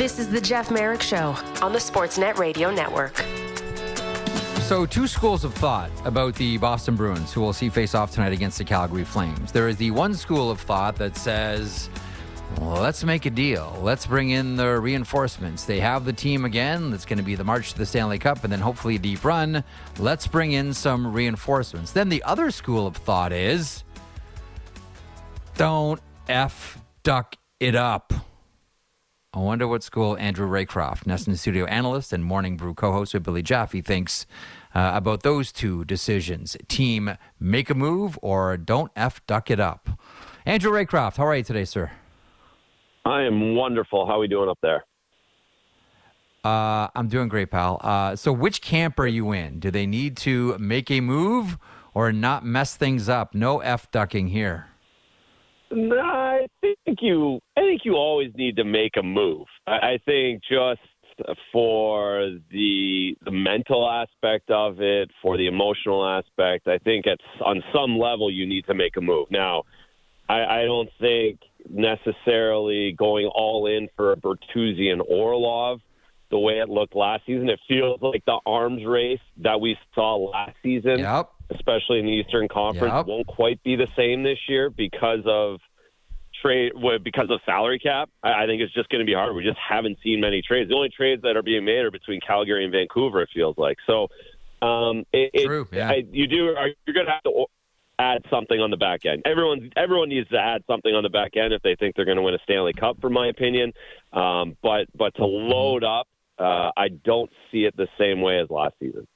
This is the Jeff Merrick Show on the Sportsnet Radio Network. So, two schools of thought about the Boston Bruins, who will see face off tonight against the Calgary Flames. There is the one school of thought that says, well, let's make a deal. Let's bring in the reinforcements. They have the team again. That's going to be the March to the Stanley Cup and then hopefully a deep run. Let's bring in some reinforcements. Then the other school of thought is don't F duck it up. I wonder what school Andrew Raycroft, NESN studio analyst and Morning Brew co host with Billy Jaffe, thinks uh, about those two decisions. Team make a move or don't F duck it up. Andrew Raycroft, how are you today, sir? I am wonderful. How are we doing up there? Uh, I'm doing great, pal. Uh, so, which camp are you in? Do they need to make a move or not mess things up? No F ducking here. I think you. I think you always need to make a move. I, I think just for the the mental aspect of it, for the emotional aspect, I think it's on some level you need to make a move. Now, I, I don't think necessarily going all in for a Bertuzzi and Orlov the way it looked last season. It feels like the arms race that we saw last season, yep. Especially in the Eastern Conference, yep. won't quite be the same this year because of trade because of salary cap. I, I think it's just going to be hard. We just haven't seen many trades. The only trades that are being made are between Calgary and Vancouver. It feels like so. Um, it, True. It, yeah. I, you do. Are, you're going to have to add something on the back end. Everyone everyone needs to add something on the back end if they think they're going to win a Stanley Cup, for my opinion. Um, but but to load up, uh, I don't see it the same way as last season.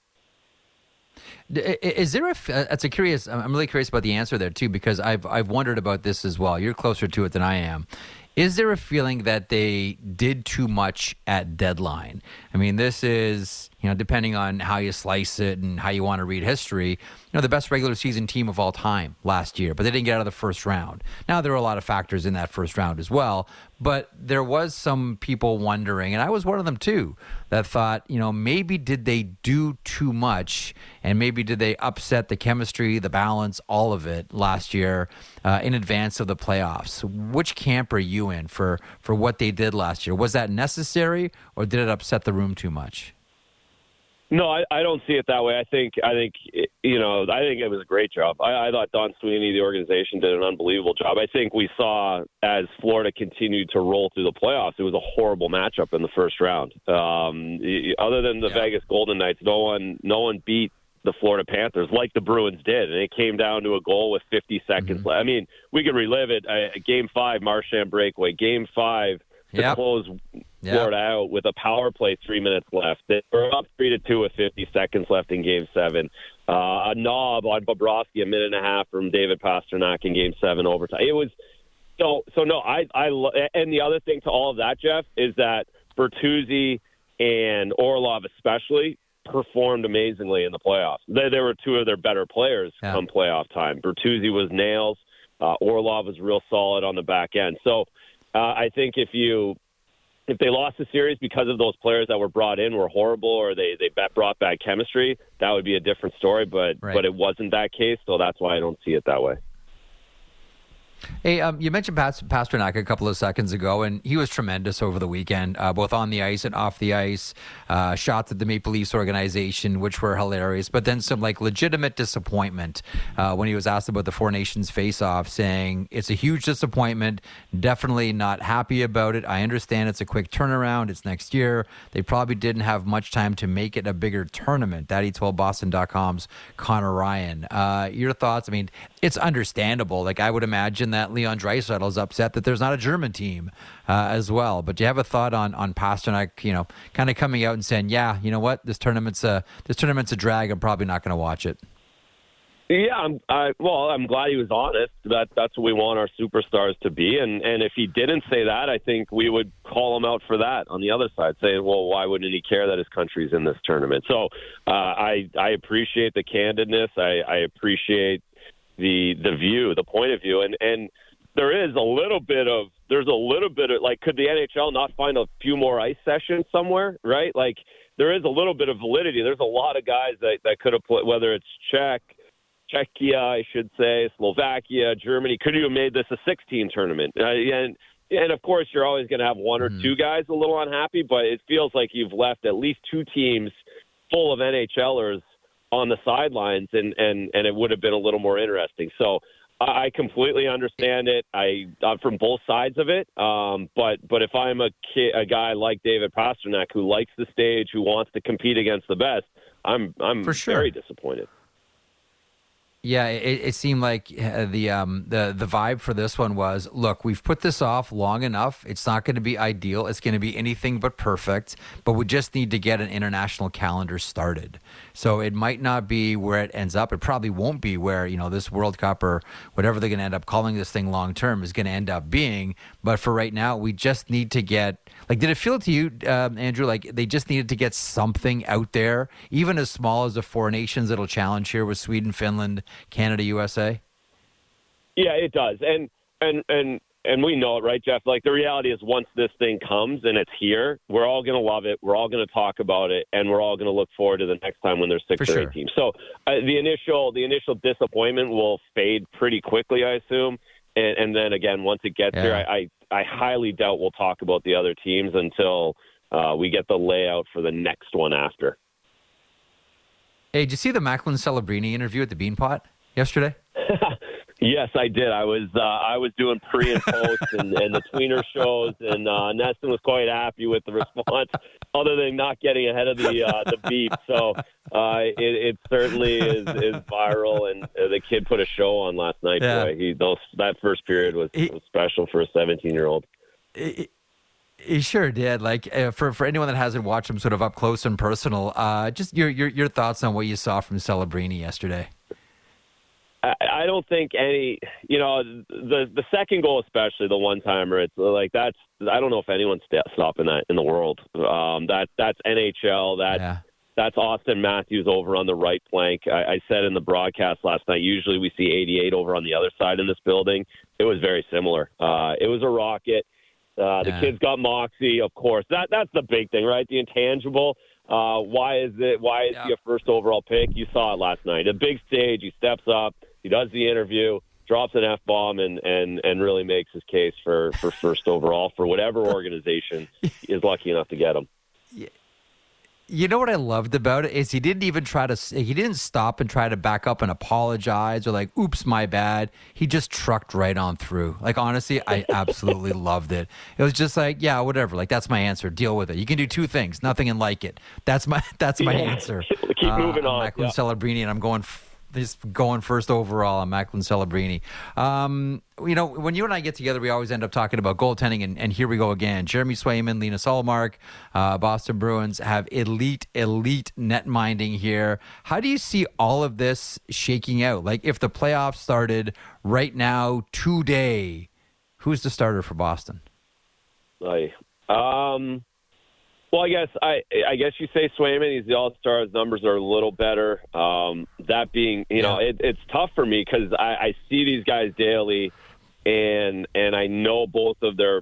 Is there a? That's uh, a curious. I'm really curious about the answer there too, because I've I've wondered about this as well. You're closer to it than I am. Is there a feeling that they did too much at deadline? I mean, this is, you know, depending on how you slice it and how you want to read history, you know, the best regular season team of all time last year, but they didn't get out of the first round. Now, there are a lot of factors in that first round as well, but there was some people wondering, and I was one of them too, that thought, you know, maybe did they do too much and maybe did they upset the chemistry, the balance, all of it last year uh, in advance of the playoffs? Which camp are you in for, for what they did last year? Was that necessary or did it upset the room too much? No, I, I don't see it that way. I think I think you know I think it was a great job. I, I thought Don Sweeney, the organization, did an unbelievable job. I think we saw as Florida continued to roll through the playoffs, it was a horrible matchup in the first round. Um, other than the yeah. Vegas Golden Knights, no one no one beat the Florida Panthers like the Bruins did, and it came down to a goal with 50 seconds mm-hmm. left. I mean, we could relive it. Uh, game five, Marchand breakaway. Game five to yep. close yep. Florida out with a power play three minutes left. They were up three to two with 50 seconds left in Game Seven. Uh, a knob on Bobrovsky, a minute and a half from David Pastrnak in Game Seven overtime. It was so so. No, I I and the other thing to all of that, Jeff, is that Bertuzzi and Orlov especially performed amazingly in the playoffs. They, they were two of their better players yeah. come playoff time. Bertuzzi was nails. Uh, Orlov was real solid on the back end. So uh, I think if you if they lost the series because of those players that were brought in were horrible or they they brought bad chemistry, that would be a different story. But right. but it wasn't that case, so that's why I don't see it that way. Hey, um, you mentioned Pastrnak a couple of seconds ago, and he was tremendous over the weekend, uh, both on the ice and off the ice. Uh, shots at the Maple Leafs organization, which were hilarious, but then some like legitimate disappointment uh, when he was asked about the Four Nations face-off, saying it's a huge disappointment. Definitely not happy about it. I understand it's a quick turnaround. It's next year. They probably didn't have much time to make it a bigger tournament. That he told Boston.com's Connor Ryan. Uh, your thoughts? I mean, it's understandable. Like I would imagine that Leon Draisaitl is upset that there's not a German team uh, as well. But do you have a thought on on Pastrnak? You know, kind of coming out and saying, "Yeah, you know what, this tournament's a this tournament's a drag. I'm probably not going to watch it." Yeah, I'm, I, well, I'm glad he was honest. That that's what we want our superstars to be. And and if he didn't say that, I think we would call him out for that on the other side, saying, "Well, why wouldn't he care that his country's in this tournament?" So uh, I I appreciate the candidness. I, I appreciate the the view, the point of view, and and there is a little bit of there's a little bit of like could the NHL not find a few more ice sessions somewhere, right? Like there is a little bit of validity. There's a lot of guys that that could have played, whether it's Czech, Czechia, I should say, Slovakia, Germany. Could you have made this a 16 tournament? Uh, and and of course, you're always going to have one or Mhm. two guys a little unhappy, but it feels like you've left at least two teams full of NHLers on the sidelines, and and and it would have been a little more interesting. So. I I completely understand it. I I'm from both sides of it. Um, but but if I'm a ki a guy like David Pastrnak who likes the stage, who wants to compete against the best, I'm I'm For sure. very disappointed. Yeah, it, it seemed like uh, the um, the the vibe for this one was, look, we've put this off long enough. It's not going to be ideal. It's going to be anything but perfect. But we just need to get an international calendar started. So it might not be where it ends up. It probably won't be where you know this World Cup or whatever they're going to end up calling this thing long term is going to end up being. But for right now, we just need to get like. Did it feel to you, um, Andrew, like they just needed to get something out there, even as small as the four nations that'll challenge here with Sweden, Finland, Canada, USA? Yeah, it does, and and and and we know it, right, Jeff? Like the reality is, once this thing comes and it's here, we're all going to love it. We're all going to talk about it, and we're all going to look forward to the next time when there's six For or sure. eight teams. So uh, the initial the initial disappointment will fade pretty quickly, I assume. And, and then again, once it gets here, Yeah. I, I I highly doubt we'll talk about the other teams until uh, we get the layout for the next one after. Hey, did you see the Macklin Celebrini interview at the Beanpot yesterday? Yes, I did. I was uh, I was doing pre and post and, and the tweener shows, and uh, NESN was quite happy with the response, other than not getting ahead of the uh, the beep. So uh, it, it certainly is, is viral, and uh, the kid put a show on last night. Yeah. Boy, he those that first period was, He- was special for a 17 year old. He, he sure did. Like uh, for for anyone that hasn't watched him sort of up close and personal, uh, just your your your thoughts on what you saw from Celebrini yesterday. I, don't think any, you know, the the second goal especially the one timer. It's like that's I don't know if anyone's stopping that in the world. Um, that that's NHL. That yeah. that's Auston Matthews over on the right flank. I, I said in the broadcast last night. Usually we see 88 over on the other side in this building. It was very similar. Uh, it was a rocket. Uh, the Yeah. kid's got moxie, of course. That that's the big thing, right? The intangible. Uh, why is it? Why is he a first overall pick? You saw it last night. A big stage. He steps up. He does the interview, drops an f bomb, and and and really makes his case for for first overall for whatever organization is lucky enough to get him. You know what I loved about it is he didn't even try to he didn't stop and try to back up and apologize or like oops my bad. He just trucked right on through. Like honestly, I absolutely loved it. It was just like, yeah, whatever. Like that's my answer. Deal with it. You can do two things, nothing and like it. That's my that's my Yeah. answer. Keep uh, moving I'm on, Macklin yeah. Celebrini and I'm going just going first overall on Macklin Celebrini. Um, you know, when you and I get together, we always end up talking about goaltending, and, and here we go again. Jeremy Swayman, Linus Ullmark, uh, Boston Bruins have elite, elite net minding here. How do you see all of this shaking out? Like, if the playoffs started right now, today, who's the starter for Boston? Like, um, well, I guess I I guess you say Swayman. He's the All Star. His numbers are a little better. Um, that being, you know, it, it's tough for me because I, I see these guys daily, and and I know both of their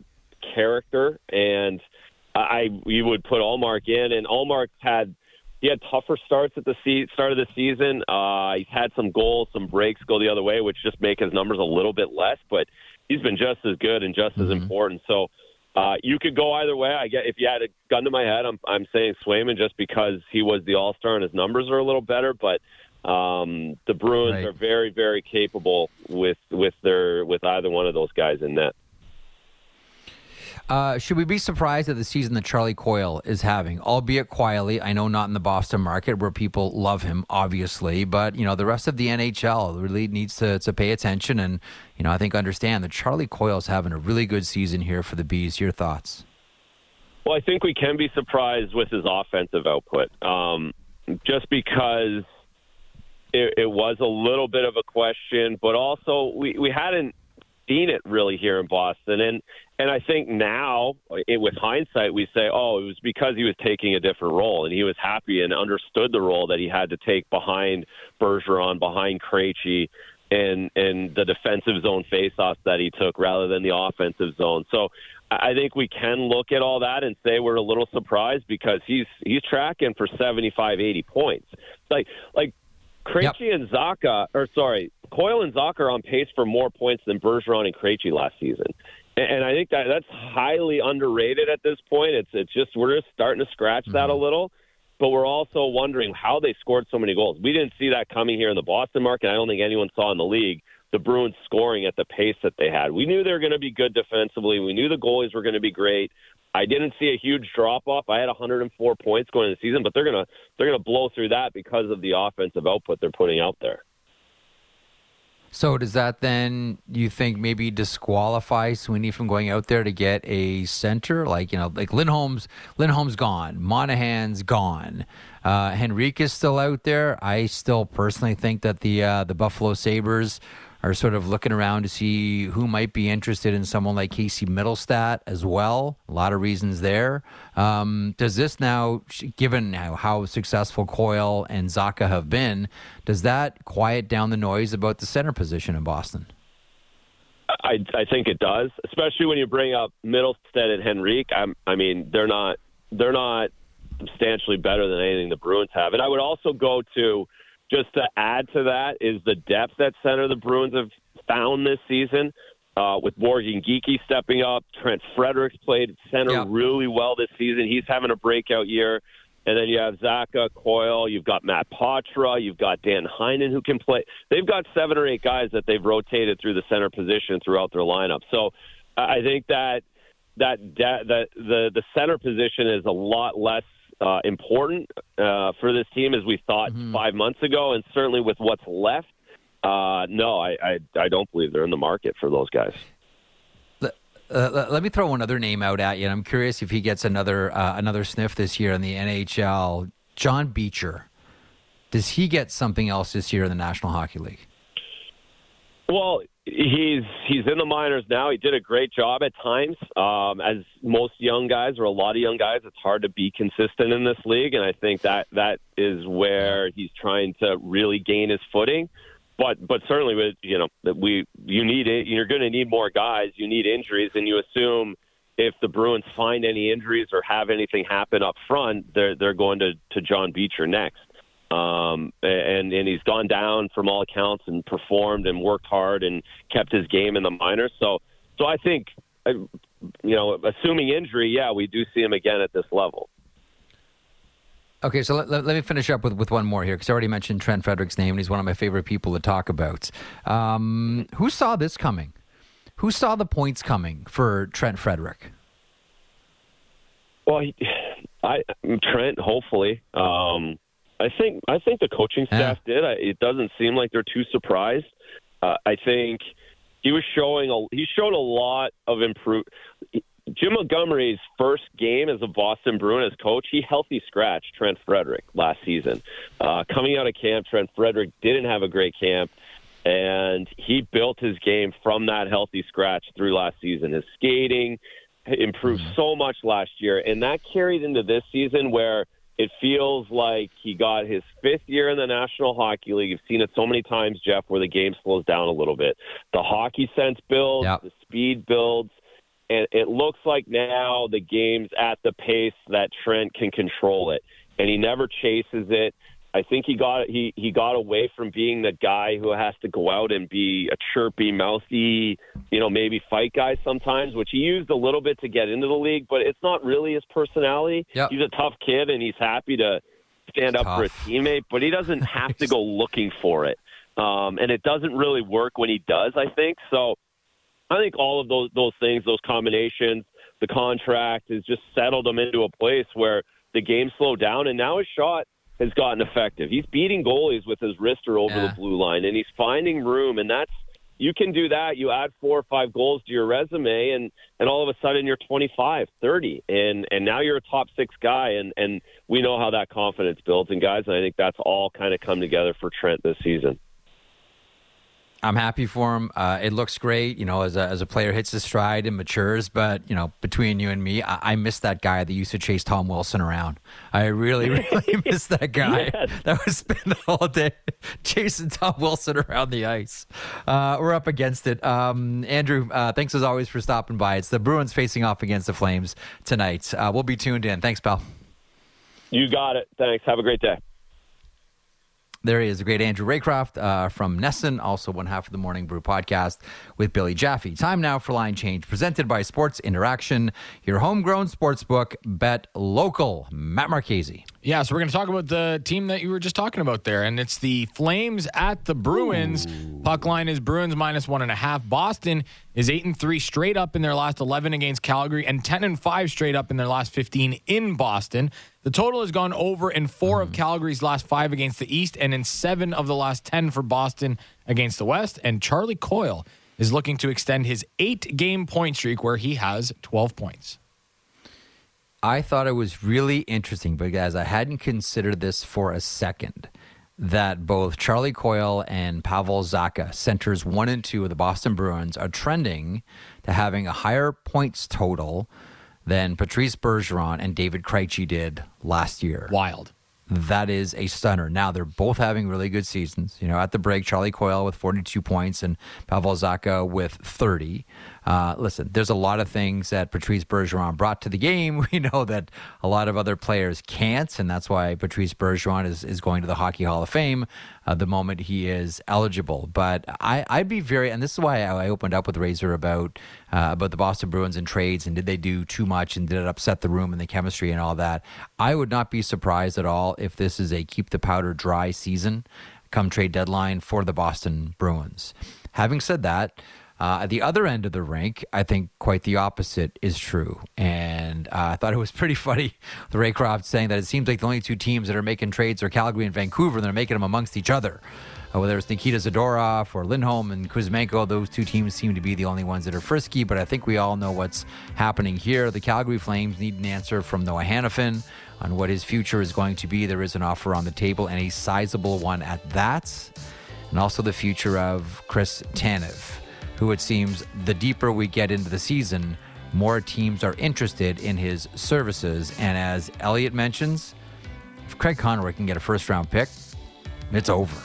character, and I we would put Ullmark in, and Ullmark's had. He had tougher starts at the se- start of the season. Uh, he's had some goals, some breaks go the other way, which just make his numbers a little bit less. But he's been just as good and just as important. So uh, you could go either way. I get if you had a gun to my head, I'm I'm saying Swayman just because he was the All Star and his numbers are a little better. But um, the Bruins Right. are very very capable with with their with either one of those guys in net. Uh, should we be surprised at the season that Charlie Coyle is having, albeit quietly? I know not in the Boston market where people love him, obviously, but you know the rest of the NHL really needs to to pay attention and you know I think understand that Charlie Coyle is having a really good season here for the Bees. Your thoughts? Well, I think we can be surprised with his offensive output, um, just because it, it was a little bit of a question, but also we, we hadn't seen it really here in Boston, and and I think now, it, with hindsight, we say, oh, it was because he was taking a different role, and he was happy and understood the role that he had to take behind Bergeron, behind Krejci, and and the defensive zone faceoffs that he took rather than the offensive zone. So I think we can look at all that and say we're a little surprised because he's he's tracking for 75, 80 points. Like like Krejci and Zacha, or sorry, Coyle and Zacha are on pace for more points than Bergeron and Krejci last season. And I think that that's highly underrated at this point. It's it's just we're just starting to scratch that a mm-hmm. little, but we're also wondering how they scored so many goals. We didn't see that coming here in the Boston market. I don't think anyone saw in the league the Bruins scoring at the pace that they had. We knew they were going to be good defensively. We knew the goalies were going to be great. I didn't see a huge drop off. I had 104 points going into the season, but they're gonna they're gonna blow through that because of the offensive output they're putting out there. So does that then you think maybe disqualify Sweeney from going out there to get a center? Like you know like Lindholm's Lindholm's gone, Monahan's gone, uh, Henrique is still out there. I still personally think that the uh, the Buffalo Sabres are sort of looking around to see who might be interested in someone like Casey Mittelstadt as well. A lot of reasons there. Um, does this now, given how, how successful Coyle and Zacha have been, does that quiet down the noise about the center position in Boston? I, I think it does, especially when you bring up Mittelstadt and Henrique. I'm, I mean, they're not they're not substantially better than anything the Bruins have. And I would also go to just to add to that is the depth at center the Bruins have found this season. Uh, with Morgan Geekie stepping up, Trent Frederics played center yeah. really well this season. He's having a breakout year. And then you have Zacha Coyle, you've got Matt Poitras, you've got Dan Heinen who can play. They've got seven or eight guys that they've rotated through the center position throughout their lineup. So I think that that that the the center position is a lot less uh, important uh, for this team as we thought mm-hmm. five months ago, and certainly with what's left. Uh, no, I, I, I don't believe they're in the market for those guys. Uh, let me throw one other name out at you. And I'm curious if he gets another uh, another sniff this year in the NHL. John Beecher, does he get something else this year in the National Hockey League? Well, He's he's in the minors now. He did a great job at times. Um, as most young guys or a lot of young guys, it's hard to be consistent in this league, and I think that that is where he's trying to really gain his footing. But but certainly, with you know that we you need it. You're going to need more guys. You need injuries, and you assume if the Bruins find any injuries or have anything happen up front, they're they're going to to John Beecher next. Um, and and he's gone down from all accounts and performed and worked hard and kept his game in the minors. So so I think you know, assuming injury, yeah, we do see him again at this level. Okay, so let, let, let me finish up with, with one more here because I already mentioned Trent Frederic's name, and he's one of my favorite people to talk about. Um, who saw this coming? Who saw the points coming for Trent Frederick? Well, he, I Trent, hopefully. Um, I think I think the coaching staff yeah. did. I, it doesn't seem like they're too surprised. Uh, I think he was showing a he showed a lot of improve. Jim Montgomery's first game as a Boston Bruin as coach, he healthy scratched Trent Frederic last season. Uh, coming out of camp, Trent Frederic didn't have a great camp, and he built his game from that healthy scratch through last season. His skating improved mm-hmm. so much last year, and that carried into this season where it feels like he got his fifth year in the National Hockey League. You've seen it so many times, Jeff, where the game slows down a little bit. The hockey sense builds, yep. the speed builds, and it looks like now the game's at the pace that Trent can control it. And he never chases it. I think he got he he got away from being the guy who has to go out and be a chirpy, mouthy, you know, maybe fight guy sometimes, which he used a little bit to get into the league, but it's not really his personality. Yep. He's a tough kid and he's happy to stand up for a teammate, but he doesn't have to go looking for it. Um, and it doesn't really work when he does, I think. So I think all of those those things, those combinations, the contract has just settled him into a place where the game slowed down and now his shot has gotten effective. He's beating goalies with his wrist or over yeah. the blue line, and he's finding room. And that's you can do that. You add four or five goals to your resume, and and all of a sudden you're 25, 30, and and now you're a top six guy. And and we know how that confidence builds. in guys, and I think that's all kind of come together for Trent this season. I'm happy for him. Uh, it looks great, you know, as a, as a player hits his stride and matures. But you know, between you and me, I, I miss that guy that used to chase Tom Wilson around. I really, really miss that guy yes. that would spend the whole day chasing Tom Wilson around the ice. Uh, we're up against it. Um, Andrew, uh, thanks as always for stopping by. It's the Bruins facing off against the Flames tonight. Uh, we'll be tuned in. Thanks, pal. You got it. Thanks. Have a great day. There is a great Andrew Raycroft uh, from NESN, also one half of the Morning Brew podcast with Billy Jaffe. Time now for Line Change, presented by Sports Interaction, your homegrown sports book, bet local. Matt Marchese. Yeah, so we're going to talk about the team that you were just talking about there, and it's the Flames at the Bruins. Ooh. Puck line is Bruins minus one and a half. Boston is eight and three straight up in their last eleven against Calgary, and ten and five straight up in their last fifteen in Boston. The total has gone over in 4 mm. of Calgary's last five against the East, and in seven of the last ten for Boston against the West. And Charlie Coyle is looking to extend his eight game point streak, where he has twelve points. I thought it was really interesting because I hadn't considered this for a second that both Charlie Coyle and Pavel Zacha, centers one and two of the Boston Bruins, are trending to having a higher points total than Patrice Bergeron and David Krejci did last year. Wild that is a stunner. Now they're both having really good seasons. You know, at the break, Charlie Coyle with 42 points and Pavel Zacha with 30. Uh, listen, there's a lot of things that Patrice Bergeron brought to the game. We know that a lot of other players can't, and that's why Patrice Bergeron is, is going to the Hockey Hall of Fame uh, the moment he is eligible. But I, I'd be very, and this is why I opened up with Razor about uh, about the Boston Bruins and trades, and did they do too much, and did it upset the room and the chemistry and all that. I would not be surprised at all if this is a keep the powder dry season come trade deadline for the Boston Bruins. Having said that. Uh, at the other end of the rink, I think quite the opposite is true. And uh, I thought it was pretty funny, the Raycroft saying that it seems like the only two teams that are making trades are Calgary and Vancouver, and they're making them amongst each other. Uh, whether it's Nikita Zadorov or Lindholm and Kuzmenko, those two teams seem to be the only ones that are frisky. But I think we all know what's happening here. The Calgary Flames need an answer from Noah Hanifin on what his future is going to be. There is an offer on the table, and a sizable one at that. And also the future of Chris Tanev who it seems the deeper we get into the season, more teams are interested in his services. And as Elliot mentions, if Craig Conroy can get a first round pick, it's over.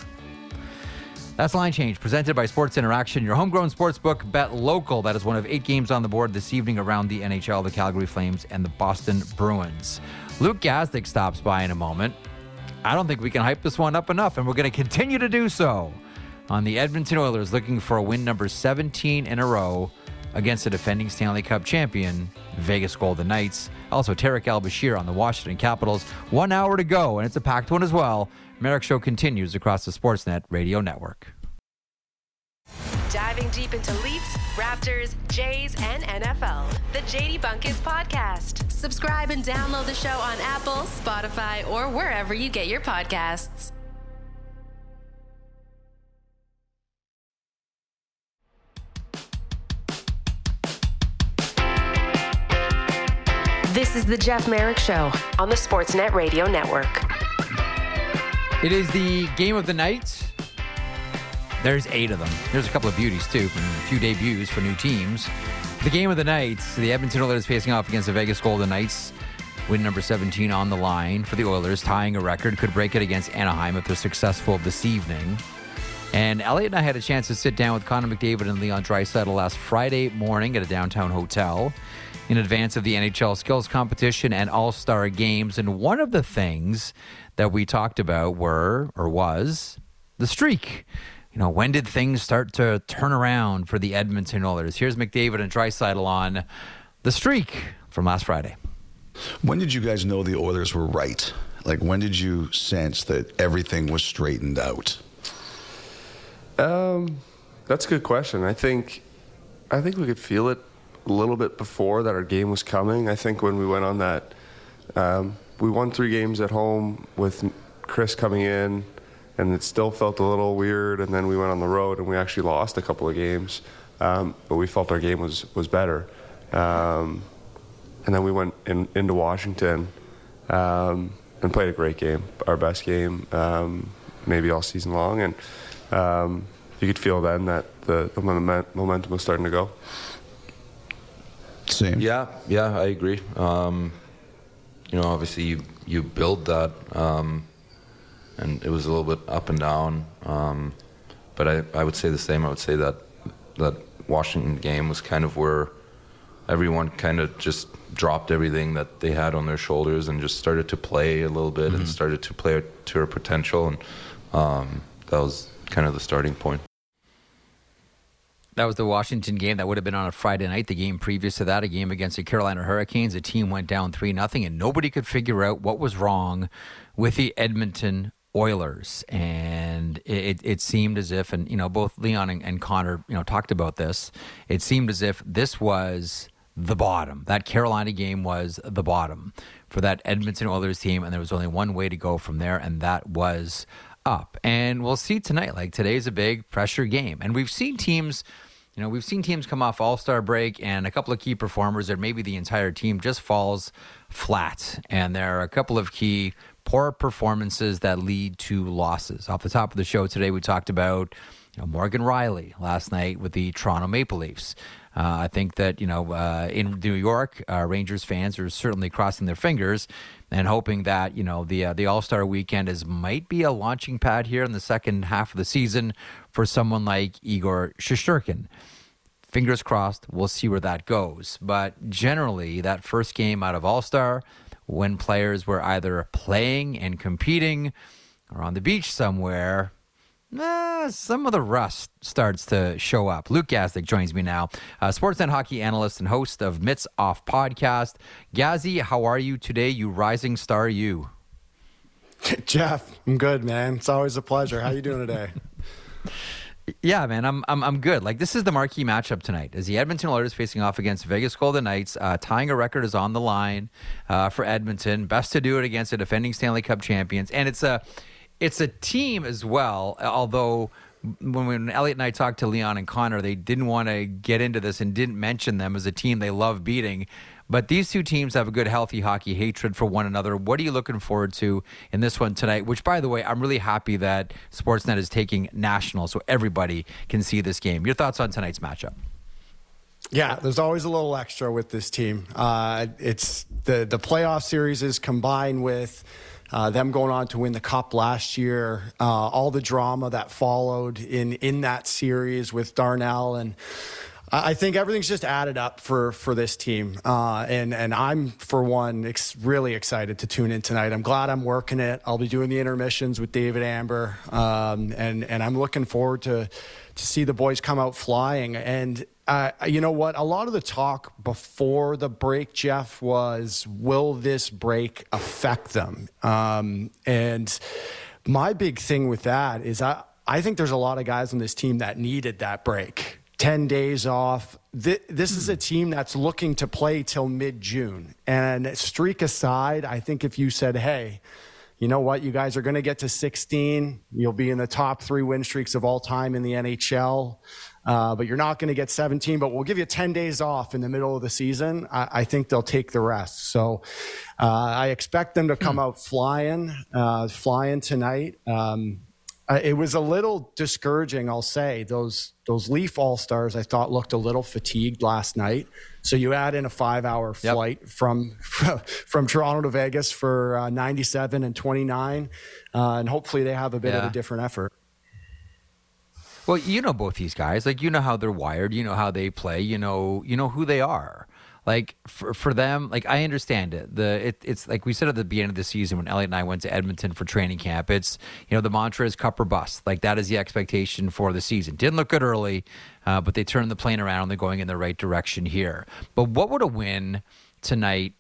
That's Line Change, presented by Sports Interaction, your homegrown sports book bet local. That is one of eight games on the board this evening around the NHL, the Calgary Flames and the Boston Bruins. Luke Gazdic stops by in a moment. I don't think we can hype this one up enough, and we're going to continue to do so on the Edmonton Oilers looking for a win number 17 in a row against the defending Stanley Cup champion, Vegas Golden Knights. Also, Tarik El-Bashir on the Washington Capitals. One hour to go, and it's a packed one as well. Merrick Show continues across the Sportsnet radio network. Diving deep into Leafs, Raptors, Jays, and NFL. The JD Bunkis Podcast. Subscribe and download the show on Apple, Spotify, or wherever you get your podcasts. This is the Jeff Merrick Show on the Sportsnet Radio Network. It is the game of the night. There's eight of them. There's a couple of beauties too, and a few debuts for new teams. The game of the night, the Edmonton Oilers facing off against the Vegas Golden Knights. Win number 17 on the line for the Oilers, tying a record, could break it against Anaheim if they're successful this evening. And Elliot and I had a chance to sit down with Connor McDavid and Leon Draisaitl last Friday morning at a downtown hotel in advance of the NHL skills competition and All Star games. And one of the things that we talked about were, or was, the streak. You know, when did things start to turn around for the Edmonton Oilers? Here's McDavid and Draisaitl on the streak from last Friday. When did you guys know the Oilers were right? Like, when did you sense that everything was straightened out? Um, that's a good question. I think, I think we could feel it a little bit before that our game was coming. I think when we went on that, um, we won three games at home with Chris coming in, and it still felt a little weird. And then we went on the road and we actually lost a couple of games, um, but we felt our game was was better. Um, and then we went in, into Washington um, and played a great game, our best game um, maybe all season long, and um, you could feel then that the, the momentum was starting to go. Same. Yeah, yeah, I agree. Um, you know, obviously you you build that, um, and it was a little bit up and down. Um, but I, I would say the same. I would say that that Washington game was kind of where everyone kind of just dropped everything that they had on their shoulders and just started to play a little bit mm-hmm. and started to play to their potential and um, that was kind of the starting point. That was the Washington game that would have been on a Friday night. The game previous to that, a game against the Carolina Hurricanes, a team went down 3 nothing, and nobody could figure out what was wrong with the Edmonton Oilers. And it, it seemed as if, and, you know, both Leon and, and Connor, you know, talked about this. It seemed as if this was the bottom. That Carolina game was the bottom for that Edmonton Oilers team, and there was only one way to go from there, and that was up. And we'll see tonight. Like today's a big pressure game, and we've seen teams. You know, we've seen teams come off All Star break and a couple of key performers, or maybe the entire team just falls flat. And there are a couple of key poor performances that lead to losses. Off the top of the show today, we talked about Morgan Rielly last night with the Toronto Maple Leafs. Uh, I think that you know uh, in New York, uh, Rangers fans are certainly crossing their fingers and hoping that you know the uh, the All Star Weekend is might be a launching pad here in the second half of the season for someone like Igor Shesterkin. Fingers crossed. We'll see where that goes. But generally, that first game out of All Star, when players were either playing and competing or on the beach somewhere, eh, some of the rust starts to show up. Luke Gazdic joins me now, uh, Sportsnet hockey analyst and host of Mitts Off podcast. Gazzy, how are you today, you rising star you? Jeff, I'm good, man. It's always a pleasure. How you doing today? Yeah, man, I'm, I'm I'm good. Like this is the marquee matchup tonight. As the Edmonton Oilers facing off against Vegas Golden Knights, uh, tying a record is on the line uh, for Edmonton. Best to do it against the defending Stanley Cup champions, and it's a it's a team as well. Although when, when Elliot and I talked to Leon and Connor, they didn't want to get into this and didn't mention them as a team they love beating. But these two teams have a good, healthy hockey hatred for one another. What are you looking forward to in this one tonight? Which, by the way, I'm really happy that Sportsnet is taking national so everybody can see this game. Your thoughts on tonight's matchup? Yeah, there's always a little extra with this team. Uh, it's the the playoff series is combined with. Uh, them going on to win the cup last year, uh, all the drama that followed in in that series with Darnell and I think everything's just added up for for this team, uh, and and I'm for one ex- really excited to tune in tonight. I'm glad I'm working it. I'll be doing the intermissions with David Amber, um, and and I'm looking forward to to see the boys come out flying. And uh, you know what? A lot of the talk before the break, Jeff, was will this break affect them? Um, and my big thing with that is I I think there's a lot of guys on this team that needed that break 10 days off. This is a team that's looking to play till mid June. And streak aside, I think if you said, hey, you know what, you guys are going to get to 16, you'll be in the top three win streaks of all time in the NHL. Uh, but you're not going to get 17, but we'll give you 10 days off in the middle of the season. I, I think they'll take the rest. So uh, I expect them to come hmm. out flying, uh, flying tonight. Um, uh, it was a little discouraging, I'll say. Those those Leaf All Stars I thought looked a little fatigued last night. So you add in a five hour flight yep. from from Toronto to Vegas for uh, 97 and 29, uh, and hopefully they have a bit yeah. of a different effort. Well, you know both these guys. Like you know how they're wired. You know how they play. You know you know who they are like for, for them like i understand it. The it, it's like we said at the beginning of the season when elliot and i went to edmonton for training camp it's you know the mantra is cup or bust. Like that is the expectation for the season. Didn't look good early uh, but they turned the plane around they're going in the right direction here. But what would a win tonight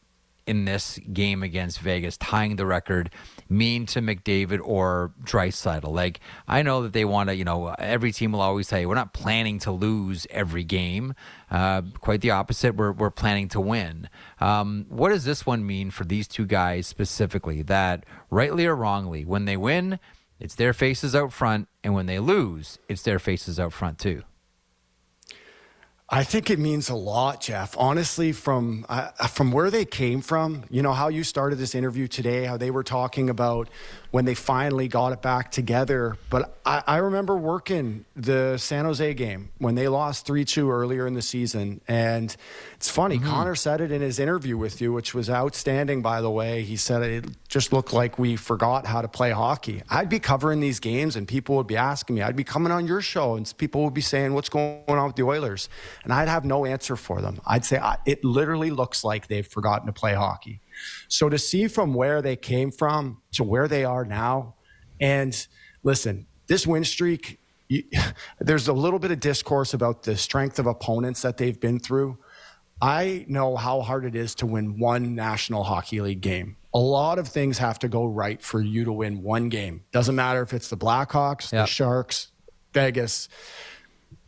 in this game against Vegas, tying the record, mean to McDavid or Draisaitl? Like, I know that they want to, you know, every team will always say, we're not planning to lose every game. Uh, quite the opposite. We're, we're planning to win. Um, what does this one mean for these two guys specifically? That, rightly or wrongly, when they win, it's their faces out front, and when they lose, it's their faces out front too. I think it means a lot, Jeff. Honestly, from uh, from where they came from, you know how you started this interview today, how they were talking about when they finally got it back together. But I, I remember working the San Jose game when they lost three two earlier in the season, and it's funny. Mm-hmm. Connor said it in his interview with you, which was outstanding, by the way. He said it just looked like we forgot how to play hockey. I'd be covering these games, and people would be asking me. I'd be coming on your show, and people would be saying, "What's going on with the Oilers?" And I'd have no answer for them. I'd say, it literally looks like they've forgotten to play hockey. So to see from where they came from to where they are now, and listen, this win streak, you, there's a little bit of discourse about the strength of opponents that they've been through. I know how hard it is to win one National Hockey League game. A lot of things have to go right for you to win one game. Doesn't matter if it's the Blackhawks, Yep. the Sharks, Vegas.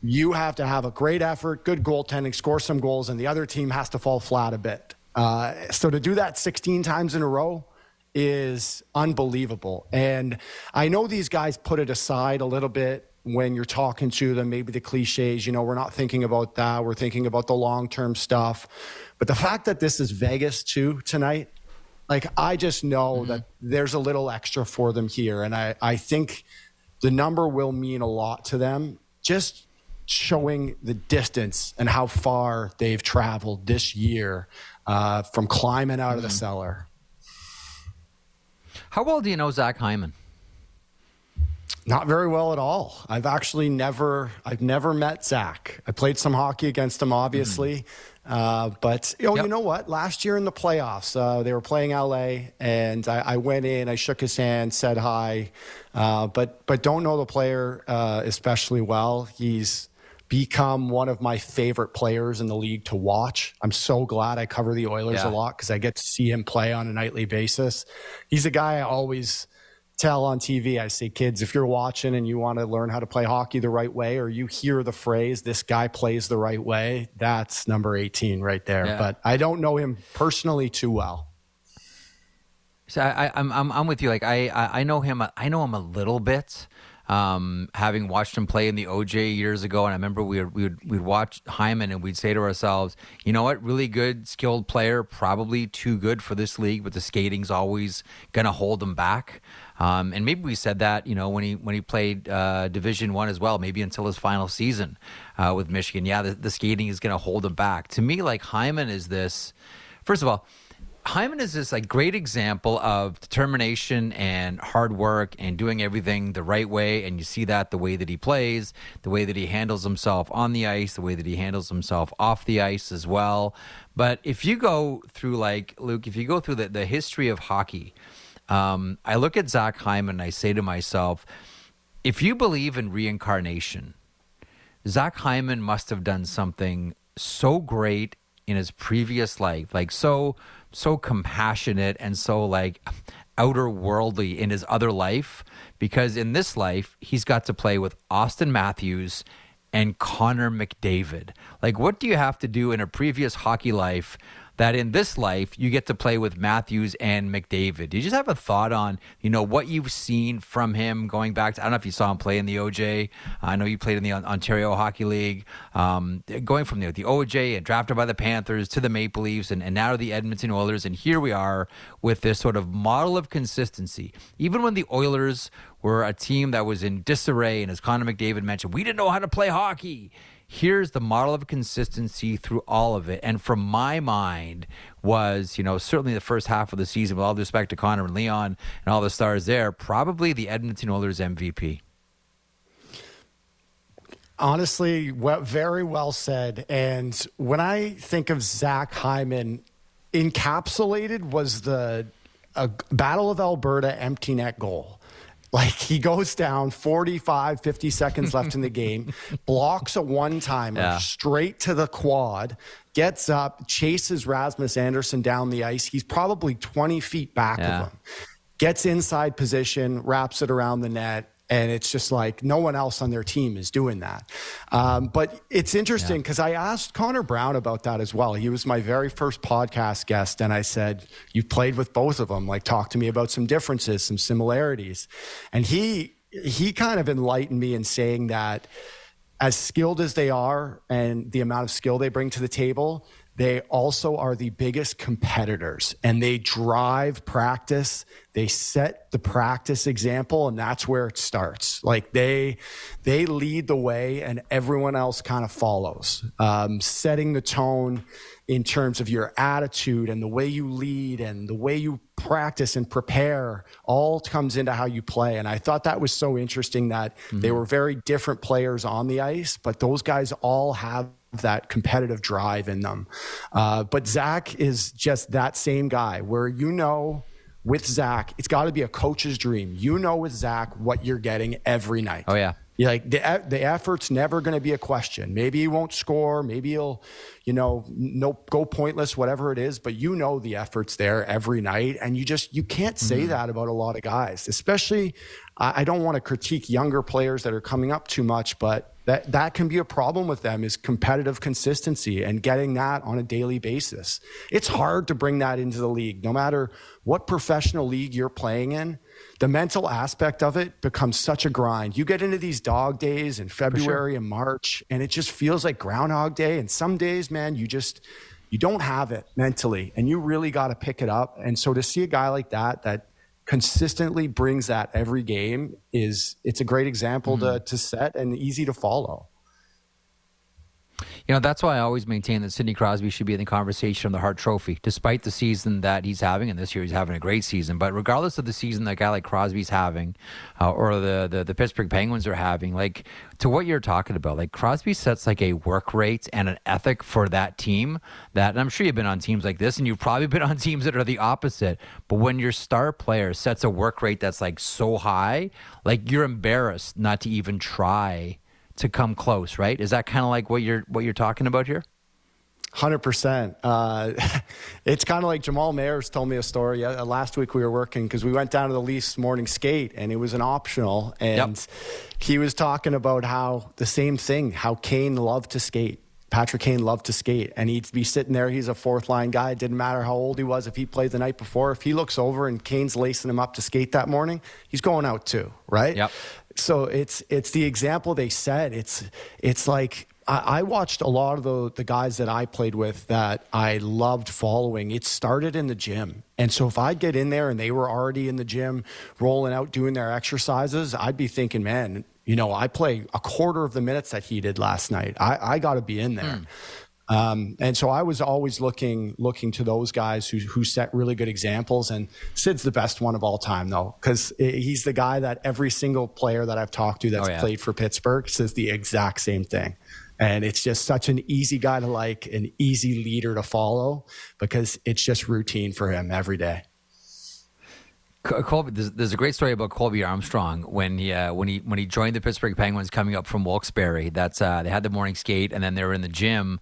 You have to have a great effort, good goaltending, score some goals, and the other team has to fall flat a bit. Uh, so to do that 16 times in a row is unbelievable. And I know these guys put it aside a little bit when you're talking to them, maybe the cliches, you know, we're not thinking about that. We're thinking about the long term stuff. But the fact that this is Vegas too tonight, like I just know that there's a little extra for them here. And I, I think the number will mean a lot to them. Just showing the distance and how far they've traveled this year uh, from climbing out of the cellar. How well do you know Zach Hyman? Not very well at all. I've actually never, I've never met Zach. I played some hockey against him, obviously, uh, but oh, Yep. you know what? Last year in the playoffs, uh, they were playing LA, and I, I went in, I shook his hand, said hi, uh, but but don't know the player uh, especially well. He's become one of my favorite players in the league to watch. I'm so glad I cover the Oilers Yeah. a lot because I get to see him play on a nightly basis. He's a guy I always tell on TV. I say, kids, if you're watching and you want to learn how to play hockey the right way, or you hear the phrase, this guy plays the right way, that's number 18 right there. Yeah. But I don't know him personally too well. So I, I, I'm, I'm I'm with you. Like I, I I know him. I know him a little bit. Um, having watched him play in the OJ years ago, and I remember we would we would we'd watch Hyman and we'd say to ourselves, you know what, really good, skilled player, probably too good for this league, but the skating's always gonna hold him back. Um, and maybe we said that, you know, when he when he played uh, Division One as well, maybe until his final season uh, with Michigan. Yeah, the, the skating is gonna hold him back. To me, like Hyman is this. First of all, Hyman is this like great example of determination and hard work and doing everything the right way. And you see that the way that he plays, the way that he handles himself on the ice, the way that he handles himself off the ice as well. But if you go through like Luke, if you go through the, the history of hockey, um, I look at Zach Hyman and I say to myself, if you believe in reincarnation, Zach Hyman must have done something so great in his previous life, like so so compassionate and so like outer worldly in his other life, because in this life he's got to play with Auston Matthews and Connor McDavid. Like, what do you have to do in a previous hockey life? That in this life you get to play with Matthews and McDavid. Do you just have a thought on you know what you've seen from him going back to I don't know if you saw him play in the OJ. I know you played in the Ontario Hockey League. Um, going from the, the OJ and drafted by the Panthers to the Maple Leafs and, and now to the Edmonton Oilers. And here we are with this sort of model of consistency. Even when the Oilers were a team that was in disarray, and as Connor McDavid mentioned, we didn't know how to play hockey here's the model of consistency through all of it. And from my mind was, you know, certainly the first half of the season, with all due respect to Connor and Leon and all the stars there, probably the Edmonton Oilers MVP. Honestly, very well said. And when I think of Zach Hyman, encapsulated was the Battle of Alberta empty net goal. Like he goes down 45, 50 seconds left in the game, blocks a one timer Yeah. straight to the quad, gets up, chases Rasmus Andersson down the ice. He's probably 20 feet back Yeah. of him, gets inside position, wraps it around the net. And it's just like no one else on their team is doing that. Um, but it's interesting because I asked Connor Brown about that as well. He was my very first podcast guest. And I said, You've played with both of them. Like, talk to me about some differences, some similarities. And he, he kind of enlightened me in saying that as skilled as they are and the amount of skill they bring to the table, they also are the biggest competitors and they drive practice. They set the practice example and that's where it starts. Like they, they lead the way and everyone else kind of follows, um, setting the tone in terms of your attitude and the way you lead and the way you practice and prepare all comes into how you play. And I thought that was so interesting that they were very different players on the ice, but those guys all have that competitive drive in them. Uh, but Zach is just that same guy where you know with Zach, it's got to be a coach's dream. You know, with Zach, what you're getting every night. Oh, yeah. You're like the the effort's never going to be a question. Maybe he won't score. Maybe he'll, you know, no go pointless, whatever it is. But you know the effort's there every night, and you just you can't say Mm-hmm. that about a lot of guys. Especially, I, I don't want to critique younger players that are coming up too much, but that that can be a problem with them is competitive consistency and getting that on a daily basis. It's hard to bring that into the league, no matter what professional league you're playing in the mental aspect of it becomes such a grind. You get into these dog days in February and March, and it just feels like Groundhog Day. And some days, man, you just you don't have it mentally, and you really got to pick it up. And so to see a guy like that that consistently brings that every game is it's a great example to mm. to set and easy to follow. You know, that's why I always maintain that Sidney Crosby should be in the conversation of the Hart Trophy, despite the season that he's having. And this year he's having a great season. But regardless of the season that a guy like Crosby's having, uh, or the, the the Pittsburgh Penguins are having, like to what you're talking about, like Crosby sets like a work rate and an ethic for that team that, and I'm sure you've been on teams like this, and you've probably been on teams that are the opposite. But when your star player sets a work rate that's like so high, like you're embarrassed not to even try to come close, right? Is that kind of like what you're what you're talking about here? Hundred percent. Uh, it's kind of like Jamal Mayers told me a story uh, last week. We were working because we went down to the Leafs morning skate, and it was an optional. And Yep. he was talking about how the same thing, how Kane loved to skate. Patrick Kane loved to skate, and he'd be sitting there. He's a fourth line guy. It didn't matter how old he was. If he played the night before, if he looks over and Kane's lacing him up to skate that morning, he's going out too, right? Yep. So it's it's the example they set. It's it's like I, I watched a lot of the the guys that I played with that I loved following. It started in the gym, and so if I'd get in there and they were already in the gym, rolling out, doing their exercises, I'd be thinking, man, you know, I play a quarter of the minutes that he did last night. I, I got to be in there. Hmm. Um, and so I was always looking looking to those guys who who set really good examples. And Sid's the best one of all time, though, because he's the guy that every single player that I've talked to that's Oh, yeah. played for Pittsburgh says the exact same thing. And it's just such an easy guy to like, an easy leader to follow, because it's just routine for him every day. Colby, there's, there's a great story about Colby Armstrong when he uh, when he when he joined the Pittsburgh Penguins coming up from Wilkes-Barre. That's uh, they had the morning skate and then they were in the gym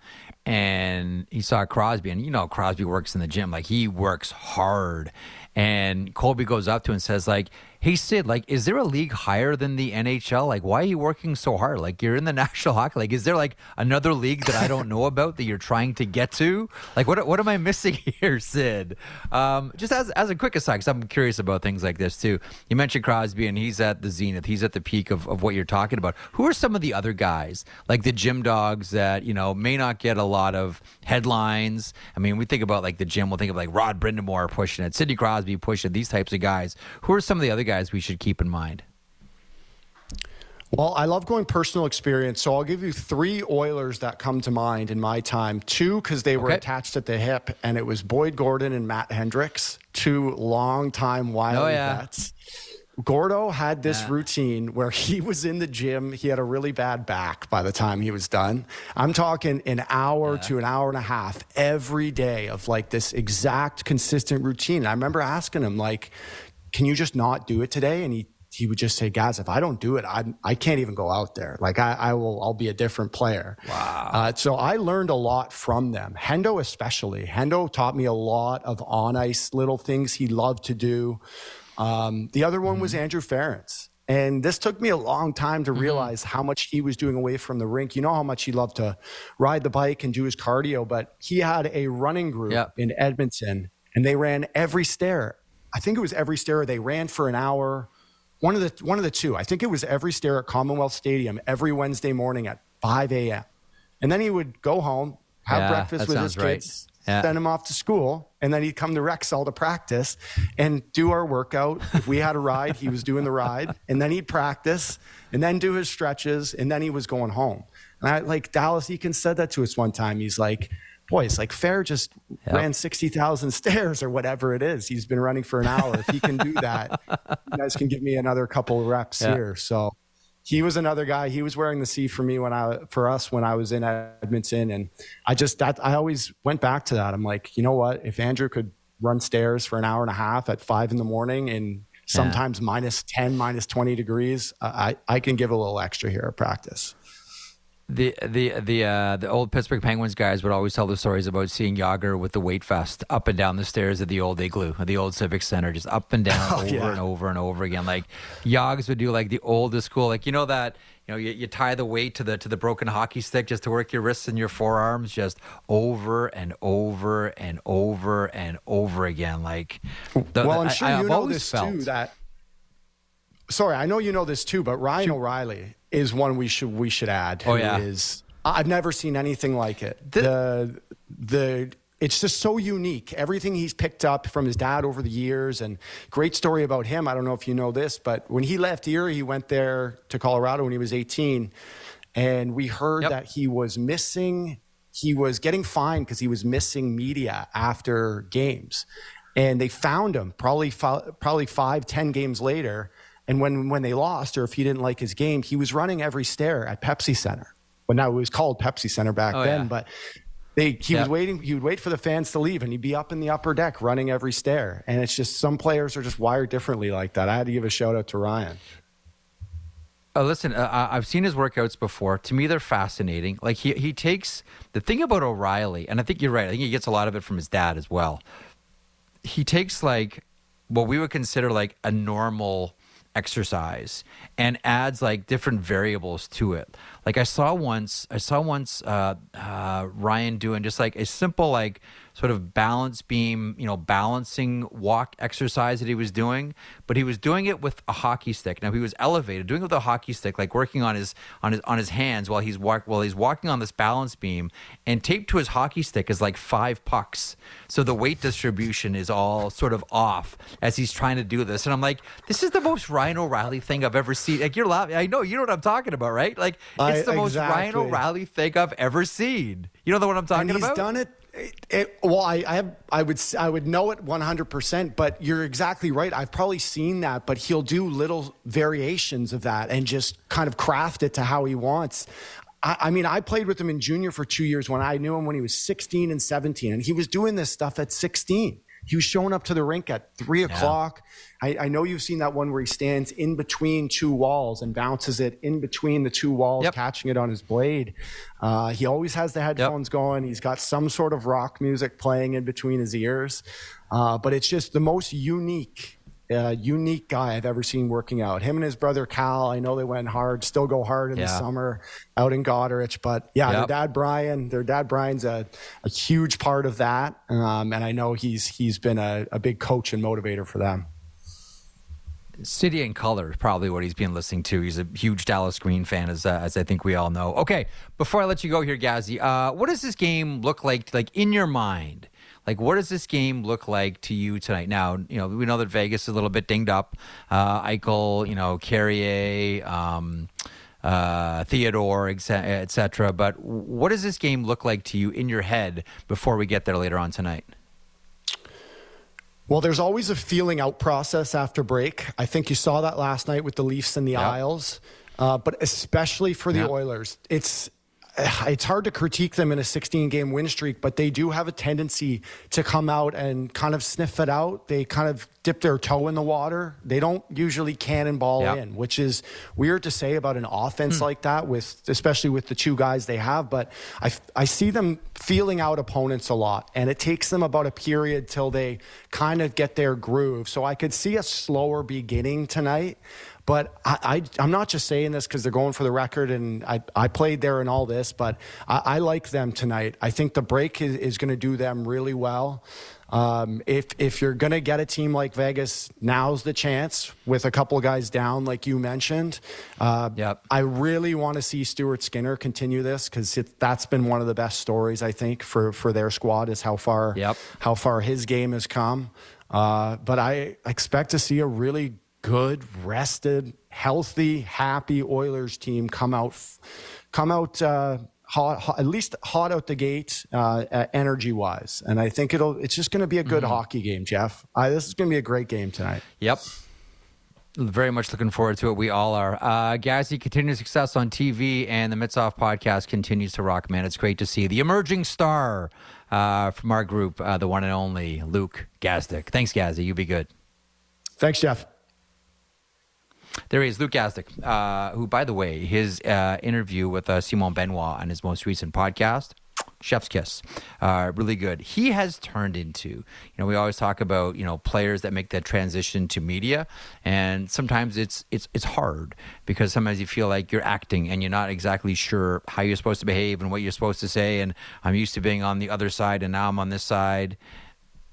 and he saw Crosby and you know Crosby works in the gym like he works hard. And Colby goes up to him and says like hey Sid like is there a league higher than the NHL like why are you working so hard? Like you're in the National Hockey League. Is there like another league that I don't know about that you're trying to get to? Like what what am I missing here Sid? Um, just as as a quick aside because I'm curious about things like this too. You mentioned Crosby and he's at the zenith. He's at the peak of, of what you're talking about. Who are some of the other guys like the gym dogs that you know may not get a lot of headlines? I mean we think about like the gym. We'll think of like Rod Brind'Amour pushing it Sidney Crosby pushing it these types of guys. Who are some of the other guys we should keep in mind Well, I love going personal experience, so I'll give you three Oilers that come to mind in my time. Two because they were Okay. attached at the hip, and it was Boyd Gordon and Matt Hendricks, two longtime oh, Wild Oh, yeah. vets. Gordo had this routine where he was in the gym. He had a really bad back by the time he was done. I'm talking an hour to an hour and a half every day of like this exact consistent routine. I remember asking him, like, can you just not do it today? And he he would just say, guys, if I don't do it, I I can't even go out there. Like I, I will I'll be a different player. Wow. Uh, so I learned a lot from them. Hendo especially. Hendo taught me a lot of on ice little things he loved to do. Um, the other one was Andrew Ference. And this took me a long time to realize how much he was doing away from the rink. You know how much he loved to ride the bike and do his cardio, but he had a running group Yep. in Edmonton and they ran every stair. I think it was every stair. They ran for an hour. One of the one of the two. I think it was every stair at Commonwealth Stadium every Wednesday morning at 5 a.m. And then he would go home, have Yeah, breakfast with his right. kids, Yeah. send him off to school, and then he'd come to Rexall to practice and do our workout. If we had a ride, he was doing the ride, and then he'd practice, and then do his stretches, and then he was going home. And I like Dallas Eakins said that to us one time. He's like, "Boys, like Fair just Yep. ran sixty thousand stairs or whatever it is. He's been running for an hour. If he can do that, you guys can give me another couple reps Yeah. here." So he was another guy. He was wearing the C for me when I for us when I was in Edmonton, and I just that I always went back to that. I'm like, you know what? If Andrew could run stairs for an hour and a half at five in the morning and sometimes minus 10, minus 20 degrees, I, I can give a little extra here at practice. The the the uh, the old Pittsburgh Penguins guys would always tell the stories about seeing Jagr with the weight vest up and down the stairs of the old igloo, the old Civic Center, just up and down Oh, over yeah. and over and over again. Like Yogs would do like the oldest school, like you know that you know you, you tie the weight to the to the broken hockey stick just to work your wrists and your forearms, just over and over and over and over again. Like the, well, I'm sure I, you have know always this felt, too. That sorry, I know you know this too, but Ryan O'Reilly is one we should we should add. Oh, yeah. is I've never seen anything like it. The- The it's just so unique. Everything he's picked up from his dad over the years, and great story about him. I don't know if you know this, but when he left Erie, he went there to Colorado when he was 18, and we heard Yep. that he was missing. He was getting fined because he was missing media after games, and they found him probably probably five ten games later. And when when they lost, or if he didn't like his game, he was running every stair at Pepsi Center. Well, now it was called Pepsi Center back Oh, then, yeah. but they he was waiting. He would wait for the fans to leave, and he'd be up in the upper deck running every stair. And it's just some players are just wired differently like that. I had to give a shout out to Ryan. Oh, listen, uh, I- I've seen his workouts before. To me, they're fascinating. Like he he takes the thing about O'Reilly, and I think you're right. I think he gets a lot of it from his dad as well. He takes like what we would consider like a normal exercise and adds like different variables to it. Like I saw once, I saw once uh, uh, Ryan doing just like a simple like sort of balance beam, you know, balancing walk exercise that he was doing, but he was doing it with a hockey stick. Now he was elevated, doing it with a hockey stick, like working on his on his on his hands while he's walk while he's walking on this balance beam, and taped to his hockey stick is like five pucks. So the weight distribution is all sort of off as he's trying to do this. And I'm like, this is the most Ryan O'Reilly thing I've ever seen. Like you're laughing. I know you know what I'm talking about, right? Like it's I- the most Ryan. O'Reilly thing I've ever seen. You know the one I'm talking about. and he's about? done it. It, well, I, I have, I would, I would know it 100%, but you're exactly right. I've probably seen that, but he'll do little variations of that and just kind of craft it to how he wants. I, I mean, I played with him in junior for two years when I knew him when he was 16 and 17, and he was doing this stuff at 16. He was showing up to the rink at three o'clock. I, I know you've seen that one where he stands in between two walls and bounces it in between the two walls, Yep. catching it on his blade. Uh, he always has the headphones going. He's got some sort of rock music playing in between his ears. Uh, but it's just the most unique, uh, unique guy I've ever seen working out. Him and his brother Cal, I know they went hard, still go hard in the summer out in Goderich. But yeah, Yep. their dad Brian, their dad Brian's a, a huge part of that. Um, and I know he's he's been a, a big coach and motivator for them. City and Colour is probably what he's been listening to. He's a huge Dallas Green fan, as uh, as I think we all know. Okay, before I let you go here, Gazzy, uh, what does this game look like? Like in your mind, like what does this game look like to you tonight? Now, you know we know that Vegas is a little bit dinged up. Uh, Eichel, you know, Carrier. Um, uh, Theodore, et ce- et cetera. But what does this game look like to you in your head before we get there later on tonight? Well, there's always a feeling out process after break. I think you saw that last night with the Leafs and the Yep. Isles, uh, but especially for the Yep. Oilers, it's it's hard to critique them in a 16 game win streak, but they do have a tendency to come out and kind of sniff it out. They kind of dip their toe in the water. They don't usually cannonball Yep. in, which is weird to say about an offense hmm. like that, with especially with the two guys they have. But I, I see them feeling out opponents a lot, and it takes them about a period till they kind of get their groove. So I could see a slower beginning tonight. But I, I, I'm not just saying this because they're going for the record, and I, I played there and all this, but I, I like them tonight. I think the break is, is going to do them really well. Um, if if you're going to get a team like Vegas, now's the chance with a couple of guys down, like you mentioned. Uh, Yep. I really want to see Stuart Skinner continue this because that's been one of the best stories I think for for their squad is how far Yep. how far his game has come. Uh, but I expect to see a really good, rested, healthy, happy Oilers team come out, come out uh, hot, hot, at least hot out the gate, uh, energy wise. And I think it'll. It's just going to be a good hockey game, Jeff. I, this is going to be a great game tonight. Yep. Very much looking forward to it. We all are. Uh, Gazzy continues success on TV, and the Mitsoff podcast continues to rock, man. It's great to see the emerging star uh, from our group, uh, the one and only Luke Gazdic. Thanks, Gazzy. You be good. Thanks, Jeff. There he is, Luke Gazdic, uh, who, by the way, his uh, interview with uh, Simon Benoit on his most recent podcast, Chef's Kiss, uh, really good. He has turned into, you know, we always talk about, you know, players that make that transition to media, and sometimes it's it's it's hard because sometimes you feel like you're acting and you're not exactly sure how you're supposed to behave and what you're supposed to say. And I'm used to being on the other side, and now I'm on this side.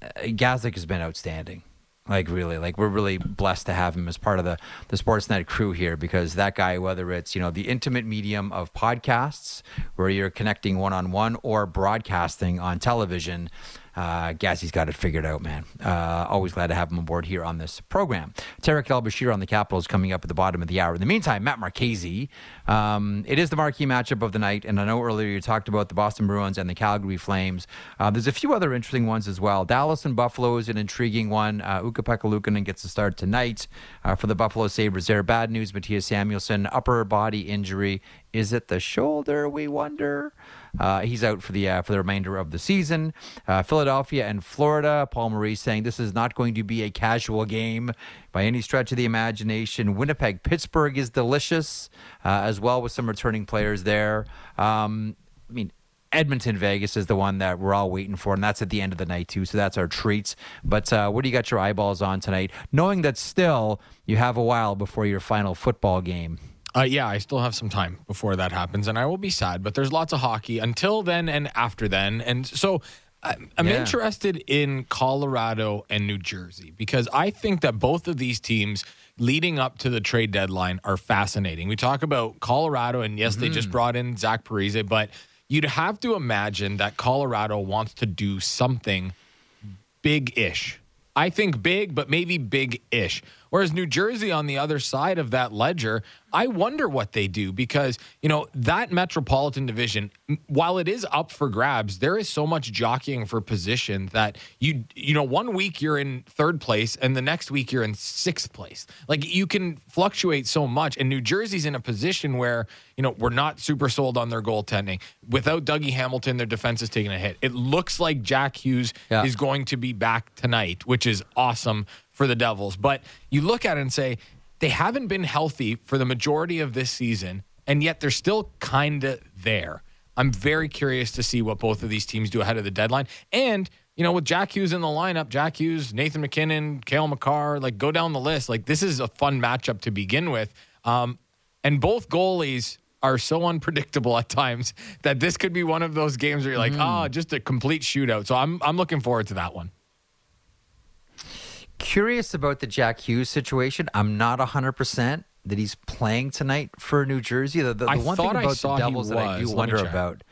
Uh, has been outstanding. Like really, like we're really blessed to have him as part of the the Sportsnet crew here because that guy, whether it's you know the intimate medium of podcasts where you're connecting one on one or broadcasting on television, uh, Gazzy's got it figured out, man. Uh, always glad to have him aboard here on this program. Tarik El-Bashir on the Capitals coming up at the bottom of the hour. In the meantime, Matt Marchese. Um, it is the marquee matchup of the night, and I know earlier you talked about the Boston Bruins and the Calgary Flames. Uh, there's a few other interesting ones as well. Dallas and Buffalo is an intriguing one. Uh, Ukko-Pekka Luukkonen gets to start tonight uh, for the Buffalo Sabres. There, bad news: Mattias Samuelsson upper body injury. Is it the shoulder? We wonder. Uh, he's out for the uh, for the remainder of the season. Uh, Philadelphia and Florida. Paul Maurice saying this is not going to be a casual game by any stretch of the imagination. Winnipeg Pittsburgh is delicious uh, as well with some returning players there. Um, I mean. Edmonton Vegas is the one that we're all waiting for, and that's at the end of the night too. So that's our treats. But uh, what do you got your eyeballs on tonight? Knowing that still you have a while before your final football game. Uh, yeah, I still have some time before that happens, and I will be sad. But there's lots of hockey until then and after then, and so I'm, I'm Yeah. interested in Colorado and New Jersey because I think that both of these teams leading up to the trade deadline are fascinating. We talk about Colorado, and yes, they just brought in Zach Parise, but you'd have to imagine that Colorado wants to do something big ish. I think big, but maybe big ish. Whereas New Jersey on the other side of that ledger, I wonder what they do because, you know, that metropolitan division, while it is up for grabs, there is so much jockeying for position that you, you know, one week you're in third place and the next week you're in sixth place. Like you can fluctuate so much. And New Jersey's in a position where, you know, we're not super sold on their goaltending. Without Dougie Hamilton, their defense is taking a hit. It looks like Jack Hughes Yeah. is going to be back tonight, which is awesome for the Devils. But you look at it and say, they haven't been healthy for the majority of this season, and yet they're still kind of there. I'm very curious to see what both of these teams do ahead of the deadline. And, you know, with Jack Hughes in the lineup, Jack Hughes, Nathan MacKinnon, Cale Makar, like go down the list. Like this is a fun matchup to begin with. Um, and both goalies are so unpredictable at times that this could be one of those games where you're like, ah, just a complete shootout. So I'm I'm looking forward to that one. Curious about the Jack Hughes situation. I'm not 100% that he's playing tonight for New Jersey. The, the, the one thing about the Devils that I do. Let wonder about,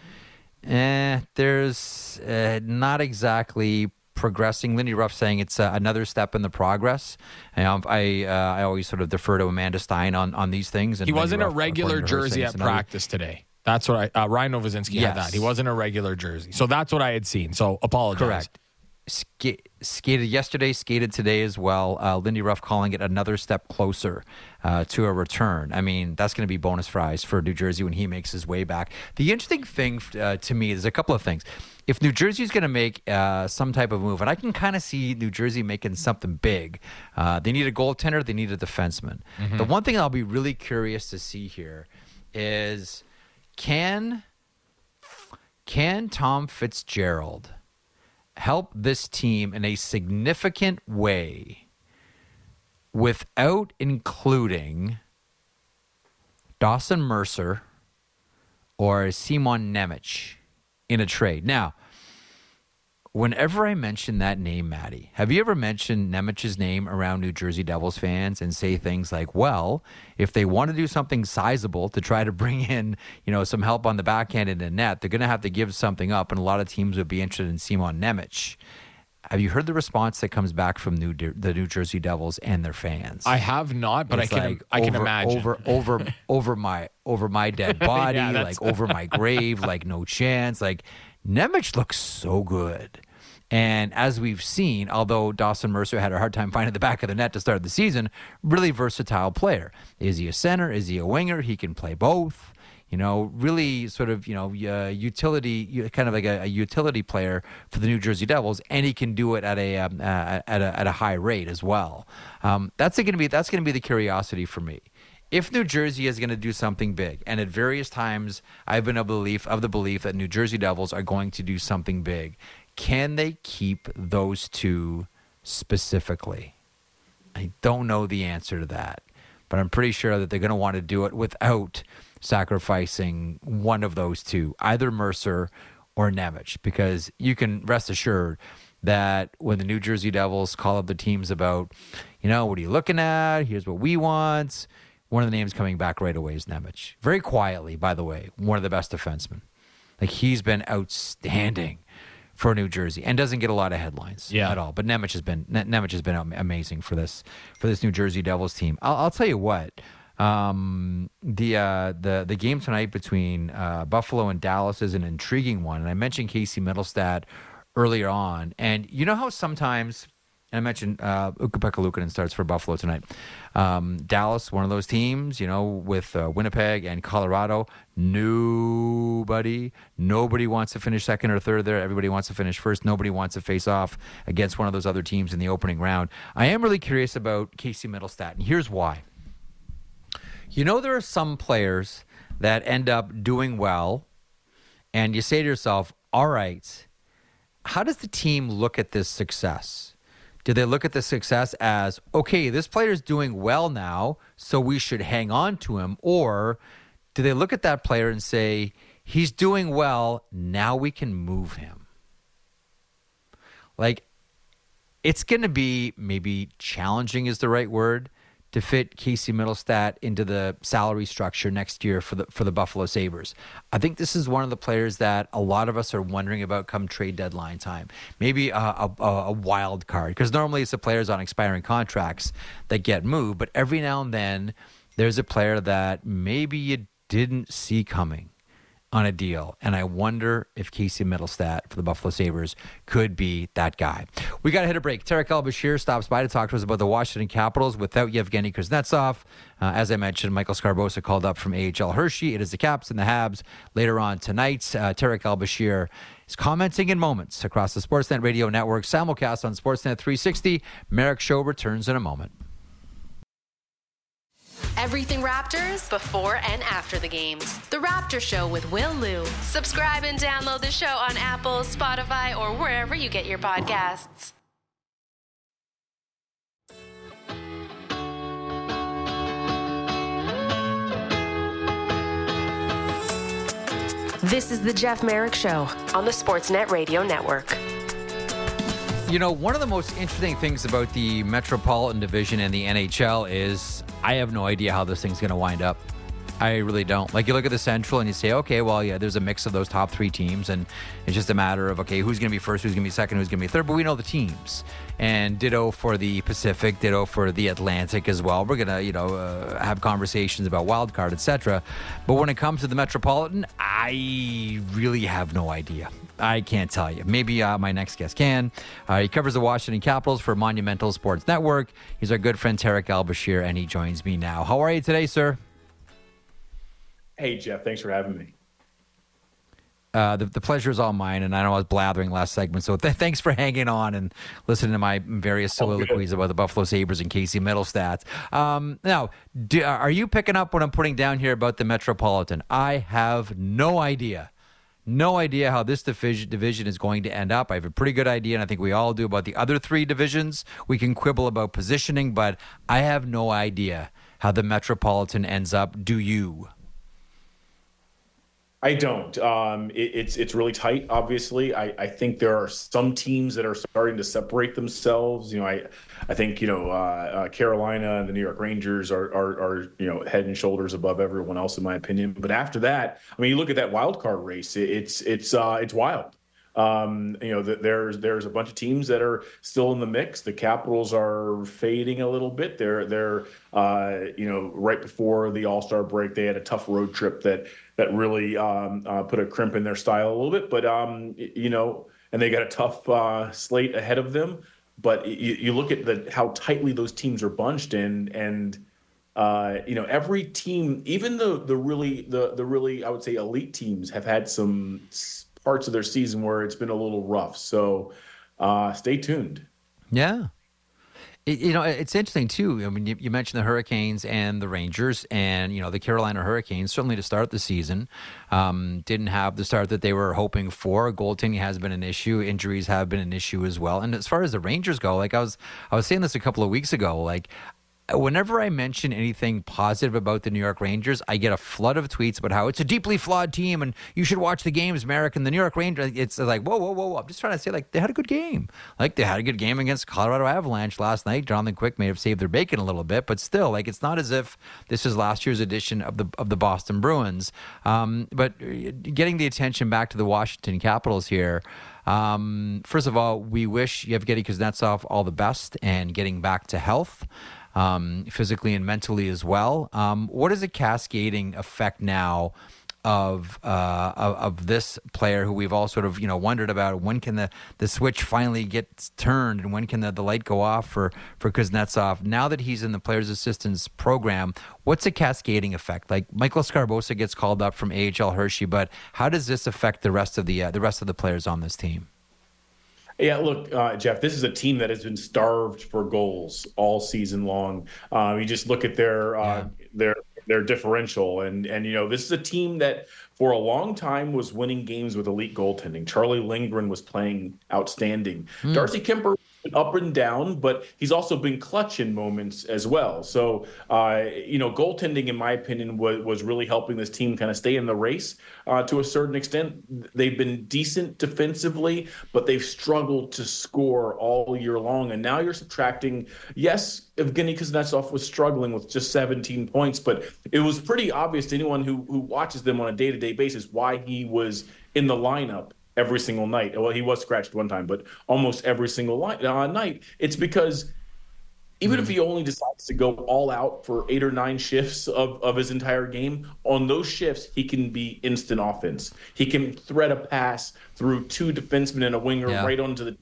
eh, there's uh, not exactly progressing. Lindy Ruff saying it's uh, another step in the progress. Um, I uh, I always sort of defer to Amanda Stein on, on these things. And He wasn't a regular according to her, jersey at practice today. That's what I uh, Ryan Novozinsky had that. He wasn't a regular jersey. So that's what I had seen. So apologize. Correct. Ska- skated yesterday, skated today as well. Uh, Lindy Ruff calling it another step closer uh, to a return. I mean, that's going to be bonus fries for New Jersey when he makes his way back. The interesting thing uh, to me is a couple of things. If New Jersey is going to make uh, some type of move, and I can kind of see New Jersey making something big, uh, they need a goaltender, they need a defenseman. The one thing I'll be really curious to see here is can can Tom Fitzgerald help this team in a significant way without including Dawson Mercer or Simon Nemec in a trade. Now, whenever I mention that name, Maddie, have you ever mentioned Nemec's name around New Jersey Devils fans and say things like, well, if they want to do something sizable to try to bring in, you know, some help on the backhand and the net, they're going to have to give something up, and a lot of teams would be interested in Simon Nemec. Have you heard the response that comes back from New the New Jersey Devils and their fans? I have not, but It's I can like I can over, imagine. over over over my over my dead body, Yeah, like over my grave, like no chance. Like Nemec looks so good, And as we've seen, although Dawson Mercer had a hard time finding the back of the net to start the season, really versatile player. Is he a center? Is he a winger? He can play both. You know, really sort of, you know, uh, utility, kind of like a, a, utility player for the New Jersey Devils, and he can do it at a um, uh, at a at a high rate as well. Um, that's going to be that's going to be the curiosity for me if New Jersey is going to do something big, and at various times I've been the belief of the belief that New Jersey Devils are going to do something big, can they keep those two specifically? I don't know the answer to that, but I'm pretty sure that they're going to want to do it without sacrificing one of those two, either Mercer or Nemec, because you can rest assured that when the New Jersey Devils call up the teams about, you know, what are you looking at? Here's what we want. One of the names coming back right away is Nemec. Very quietly, by the way, one of the best defensemen. Like he's been outstanding for New Jersey and doesn't get a lot of headlines yeah. at all. But Nemec has been Nemec has been amazing for this for this New Jersey Devils team. I'll, I'll tell you what. Um, the uh, the the game tonight between uh, Buffalo and Dallas is an intriguing one, and I mentioned Casey Mittelstadt earlier on, and you know how sometimes and I mentioned uh, Ukko-Pekka starts for Buffalo tonight. Um, Dallas, one of those teams, you know, with uh, Winnipeg and Colorado. Nobody, nobody wants to finish second or third there. Everybody wants to finish first. Nobody wants to face off against one of those other teams in the opening round. I am really curious about Casey Mittelstadt, and here's why. You know, there are some players that end up doing well, and you say to yourself, all right, how does the team look at this success? Do they look at the success as, okay, this player is doing well now, so we should hang on to him? Or do they look at that player and say, he's doing well, now we can move him? Like, it's going to be maybe challenging, is the right word to fit Casey Mittelstadt into the salary structure next year for the for the Buffalo Sabres. I think this is one of the players that a lot of us are wondering about come trade deadline time. Maybe a, a, a wild card because normally it's the players on expiring contracts that get moved, but every now and then there's a player that maybe you didn't see coming on a deal. And I wonder if Casey Mittelstadt for the Buffalo Sabres could be that guy. We got to hit a break. Tarik El-Bashir stops by to talk to us about the Washington Capitals without Yevgeny Kuznetsov. Uh, as I mentioned, Michael Sgarbossa called up from AHL Hershey. It is the Caps and the Habs later on tonight. Uh, Tarik El-Bashir is commenting in moments across the Sportsnet Radio Network, simulcast on Sportsnet 360. Merrick Show returns in a moment. Everything Raptors before and after the games. The Raptor Show with Will Lou. Subscribe and download the show on Apple, Spotify, or wherever you get your podcasts. This is the Jeff Merrick Show on the Sportsnet Radio Network. You know, one of the most interesting things about the Metropolitan Division in the NHL is I have no idea how this thing's going to wind up. I really don't. Like you look at the Central and you say, okay, well, yeah, there's a mix of those top three teams, and it's just a matter of okay, who's going to be first, who's going to be second, who's going to be third. But we know the teams, and ditto for the Pacific, ditto for the Atlantic as well. We're gonna, you know, uh, have conversations about wild card, etc. But when it comes to the Metropolitan, I really have no idea. I can't tell you. Maybe uh, my next guest can. Uh, he covers the Washington Capitals for Monumental Sports Network. He's our good friend Tarik El-Bashir, and he joins me now. How are you today, sir? Hey, Jeff. Thanks for having me. Uh, the, the pleasure is all mine, and I know I was blathering last segment, so th- thanks for hanging on and listening to my various soliloquies about the Buffalo Sabres and Casey Mittelstadt. Um, now, do, are you picking up what I'm putting down here about the Metropolitan? I have no idea. No idea how this division, is going to end up. I have a pretty good idea, and I think we all do about the other three divisions. We can quibble about positioning, but I have no idea how the Metropolitan ends up. Do you? I don't. Um, it, it's it's really tight. Obviously, I, I think there are some teams that are starting to separate themselves. You know, I I think you know uh, uh, Carolina and the New York Rangers are, are, are you know head and shoulders above everyone else in my opinion. But after that, I mean, you look at that wild card race. It, it's it's uh, it's wild. Um, you know, there's there's a bunch of teams that are still in the mix. The Capitals are fading a little bit. They're they're uh, you know right before the All Star break, they had a tough road trip that that really um, uh, put a crimp in their style a little bit. But um, you know, and they got a tough uh, slate ahead of them. But you, you look at the how tightly those teams are bunched in, and uh, you know every team, even the the really the the really I would say elite teams have had some parts of their season where it's been a little rough. So uh, stay tuned. Yeah. It, you know, it's interesting too. I mean, you, you, mentioned the Hurricanes and the Rangers, and you know the Carolina Hurricanes. Certainly to start the season, um, didn't have the start that they were hoping for. Goaltending has been an issue. Injuries have been an issue as well. And as far as the Rangers go, like I was, I was saying this a couple of weeks ago. Like whenever I mention anything positive about the New York Rangers, I get a flood of tweets about how it's a deeply flawed team and you should watch the games, Merrick. And the New York Rangers, it's like, whoa, whoa, whoa, whoa. I'm just trying to say, like, they had a good game. Like, they had a good game against Colorado Avalanche last night. Jonathan Quick may have saved their bacon a little bit, but still, like, it's not as if this is last year's edition of the of the Boston Bruins. Um, but uh, getting the attention back to the Washington Capitals here. Um, first of all, we wish Yevgeny Kuznetsov all the best and getting back to health um, physically and mentally as well. Um, what is a cascading effect now? Of, uh, of, of this player who we've all sort of you know wondered about when can the, the switch finally get turned and when can the, the light go off for for Kuznetsov now that he's in the players assistance program what's a cascading effect like Michael Sgarbossa gets called up from AHL Hershey but how does this affect the rest of the uh, the rest of the players on this team yeah, look, uh, Jeff, this is a team that has been starved for goals all season long. Um, you just look at their uh, yeah. their their differential, and and you know this is a team that for a long time was winning games with elite goaltending. Charlie Lindgren was playing outstanding. Mm. Darcy Kuemper up and down, but he's also been clutch in moments as well. So, uh, you know, goaltending, in my opinion, was, was really helping this team kind of stay in the race uh, to a certain extent. They've been decent defensively, but they've struggled to score all year long. And now you're subtracting, yes, Evgeny Kuznetsov was struggling with just 17 points, but it was pretty obvious to anyone who, who watches them on a day to day basis why he was in the lineup every single night. Well, he was scratched one time, but almost every single line, uh, night. It's because even mm-hmm. if he only decides to go all out for eight or nine shifts of, of his entire game, on those shifts, he can be instant offense. He can thread a pass through two defensemen and a winger yeah. right onto the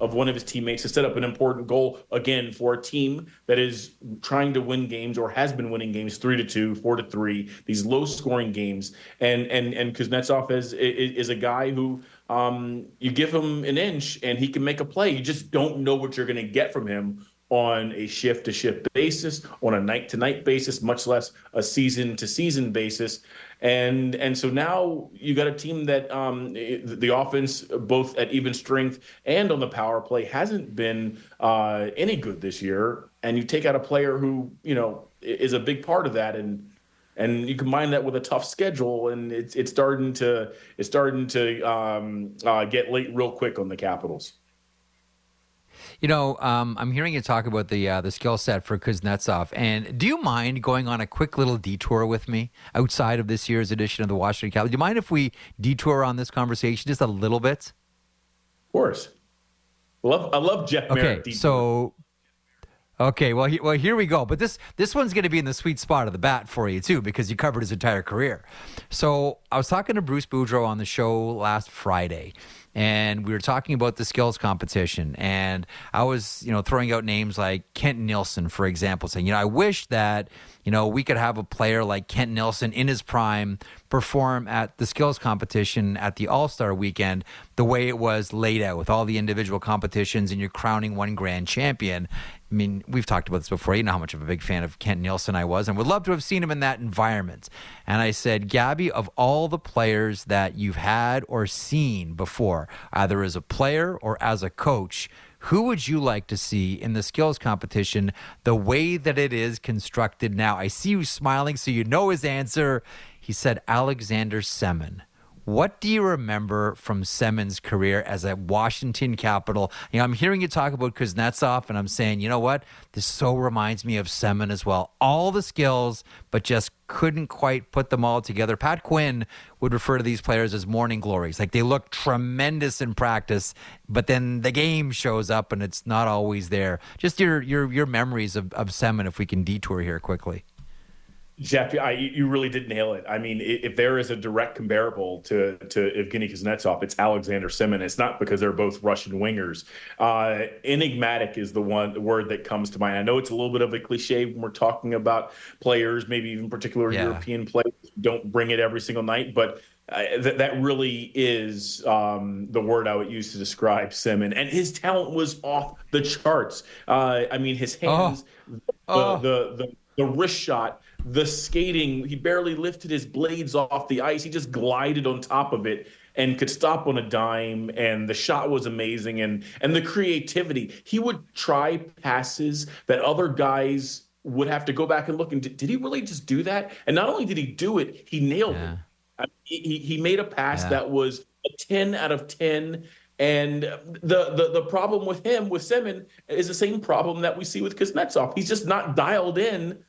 of one of his teammates to set up an important goal again for a team that is trying to win games or has been winning games three to two, four to three, these low scoring games. And and and Kuznetsov is is a guy who um, you give him an inch and he can make a play. You just don't know what you're going to get from him on a shift to shift basis, on a night to night basis, much less a season to season basis and and so now you got a team that um, the offense, both at even strength and on the power play, hasn't been uh, any good this year. And you take out a player who you know is a big part of that, and and you combine that with a tough schedule, and it's it's starting to it's starting to um, uh, get late real quick on the Capitals. You know, um, I'm hearing you talk about the uh, the skill set for Kuznetsov, and do you mind going on a quick little detour with me outside of this year's edition of the Washington Capitals? Do you mind if we detour on this conversation just a little bit? Of course. Love, I love Jeff. Okay, so Okay, well, he, well, here we go. But this this one's going to be in the sweet spot of the bat for you too, because you covered his entire career. So I was talking to Bruce Boudreau on the show last Friday, and we were talking about the skills competition and i was you know throwing out names like kent nilsson for example saying you know i wish that you know we could have a player like kent nilsson in his prime perform at the skills competition at the all-star weekend the way it was laid out with all the individual competitions and you're crowning one grand champion I mean, we've talked about this before. You know how much of a big fan of Kent Nilsson I was, and would love to have seen him in that environment. And I said, Gabby, of all the players that you've had or seen before, either as a player or as a coach, who would you like to see in the skills competition the way that it is constructed now? I see you smiling, so you know his answer. He said, Alexander Semin. What do you remember from Semin's career as a Washington Capital? You know, I'm hearing you talk about Kuznetsov, and I'm saying, you know what? This so reminds me of Semin as well. All the skills, but just couldn't quite put them all together. Pat Quinn would refer to these players as morning glories. Like they look tremendous in practice, but then the game shows up and it's not always there. Just your your your memories of, of if we can detour here quickly. Jeff, I, you really did nail it. I mean, if there is a direct comparable to to Evgeny Kuznetsov, it's Alexander Semin. It's not because they're both Russian wingers. Uh, enigmatic is the one word that comes to mind. I know it's a little bit of a cliche when we're talking about players, maybe even particular yeah. European players don't bring it every single night, but uh, th- that really is um, the word I would use to describe Semin. And his talent was off the charts. Uh, I mean, his hands, oh. The, oh. the, the the wrist shot the skating. He barely lifted his blades off the ice. He just glided on top of it and could stop on a dime. And the shot was amazing. And and the creativity. He would try passes that other guys would have to go back and look and did, did he really just do that? And not only did he do it, he nailed yeah. it. I mean, he he made a pass yeah. that was a ten out of ten. And the, the the problem with him with Semin is the same problem that we see with Kuznetsov. He's just not dialed in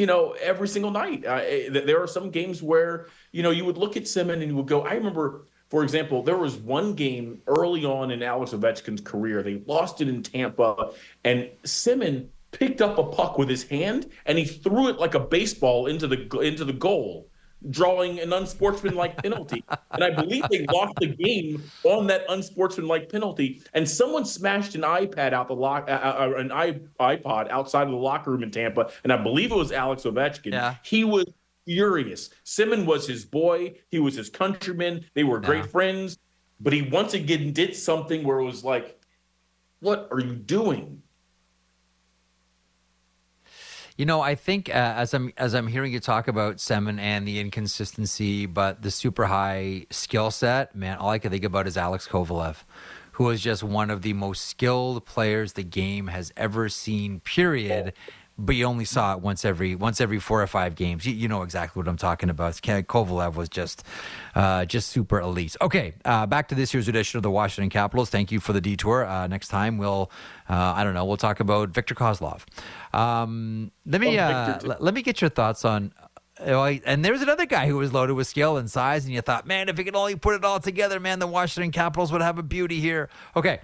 you know, every single night. Uh, there are some games where, you know, you would look at Semin and you would go, I remember, for example, there was one game early on in Alex Ovechkin's career. They lost it in Tampa, and Semin picked up a puck with his hand and he threw it like a baseball into the into the goal drawing an unsportsmanlike penalty. And I believe they lost the game on that unsportsmanlike penalty. And someone smashed an iPad out the lock, uh, uh, an iPod outside of the locker room in Tampa. And I believe it was Alex Ovechkin. Yeah. He was furious. Semin was his boy. He was his countryman. They were great yeah. friends. But he once again did something where it was like, what are you doing? You know, I think uh, as I'm as I'm hearing you talk about Semin and the inconsistency, but the super high skill set, man, all I can think about is Alex Kovalev, who is just one of the most skilled players the game has ever seen. Period but you only saw it once every once every four or five games. You, you know exactly what I'm talking about. Kovalev was just uh, just super elite. Okay, uh, back to this year's edition of the Washington Capitals. Thank you for the detour. Uh, next time we'll uh, I don't know we'll talk about Victor Kozlov. Um, let me oh, uh, let, let me get your thoughts on. And there's another guy who was loaded with skill and size, and you thought, man, if he could only put it all together, man, the Washington Capitals would have a beauty here. Okay,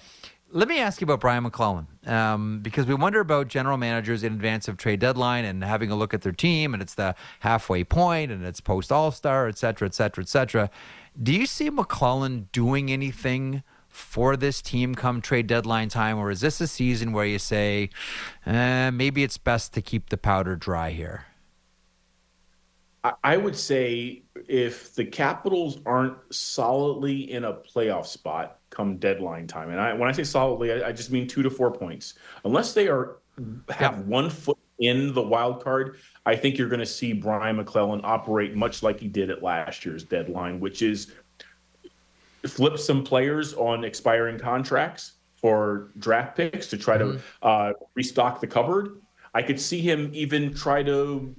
let me ask you about Brian MacLellan um, because we wonder about general managers in advance of trade deadline and having a look at their team, and it's the halfway point, and it's post All Star, et cetera, et cetera, et cetera. Do you see MacLellan doing anything for this team come trade deadline time, or is this a season where you say eh, maybe it's best to keep the powder dry here? I would say if the Capitals aren't solidly in a playoff spot come deadline time, and I, when I say solidly, I, I, just mean two to four points. Unless they are have yeah. one foot in the wild card, I think you're going to see Brian MacLellan operate much like he did at last year's deadline, which is flip some players on expiring contracts for draft picks to try mm-hmm. to uh, restock the cupboard. I could see him even try to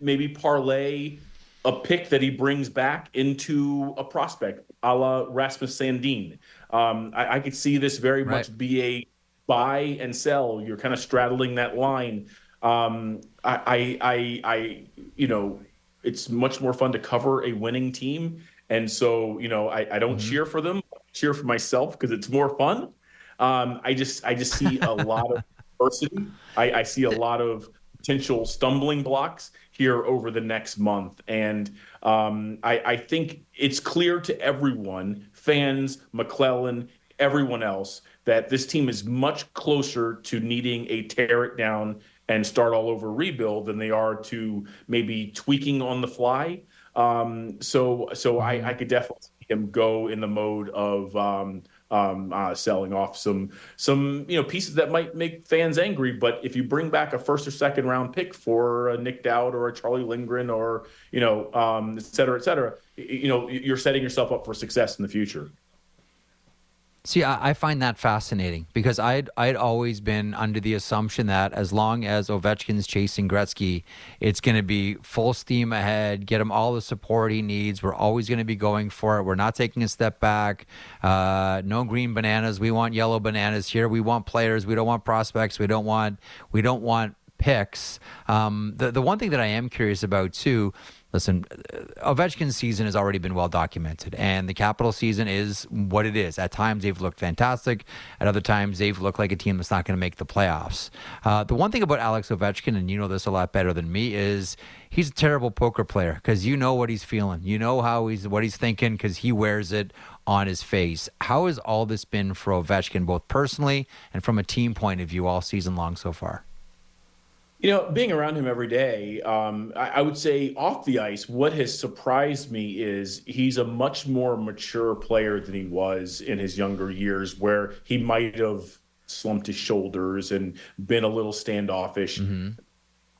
maybe parlay a pick that he brings back into a prospect, a la Rasmus Sandin. Um, I, I, could see this very right. much be a buy and sell. You're kind of straddling that line. Um, I, I, I, you know, it's much more fun to cover a winning team, and so you know, I, I don't mm-hmm. cheer for them. I cheer for myself because it's more fun. Um, I just, I just see a lot of diversity. I, I see a lot of potential stumbling blocks here over the next month. And um, I, I, think it's clear to everyone, fans, MacLellan, everyone else, that this team is much closer to needing a tear it down and start all over rebuild than they are to maybe tweaking on the fly. Um, so, so I, I could definitely see him go in the mode of um, um, uh, selling off some some you know pieces that might make fans angry. But if you bring back a first or second round pick for a Nic Dowd or a Charlie Lindgren or you know um, et cetera, et cetera, you know you're setting yourself up for success in the future. See, I, I, find that fascinating because I'd I'd always been under the assumption that as long as Ovechkin's chasing Gretzky, it's going to be full steam ahead. Get him all the support he needs. We're always going to be going for it. We're not taking a step back. Uh, no green bananas. We want yellow bananas here. We want players. We don't want prospects. We don't want we don't want picks. Um, the the one thing that I am curious about too listen, uh, Ovechkin's season has already been well documented, and the Capital season is what it is. At times, they've looked fantastic. At other times, they've looked like a team that's not going to make the playoffs. Uh, the one thing about Alex Ovechkin, and you know this a lot better than me, is he's a terrible poker player because you know what he's feeling. You know how he's what he's thinking because he wears it on his face. How has all this been for Ovechkin, both personally and from a team point of view, all season long so far? You know, being around him every day, um, I, I, would say off the ice, what has surprised me is he's a much more mature player than he was in his younger years, where he might have slumped his shoulders and been a little standoffish. Mm-hmm.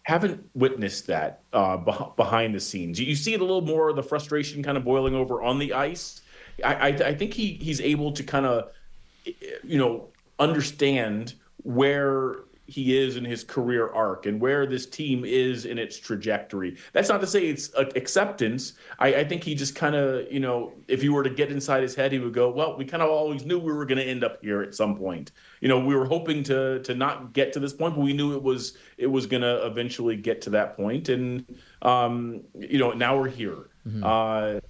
Haven't witnessed that uh, behind the scenes. You see it a little more, the frustration kind of boiling over on the ice. I, I, I think he he's able to kind of, you know, understand where he is in his career arc and where this team is in its trajectory. That's not to say it's acceptance. I, I think he just kind of, you know, if you were to get inside his head, he would go, "Well, we kind of always knew we were going to end up here at some point. You know, we were hoping to to not get to this point, but we knew it was it was going to eventually get to that point, and um, you know, now we're here." Mm-hmm. Uh,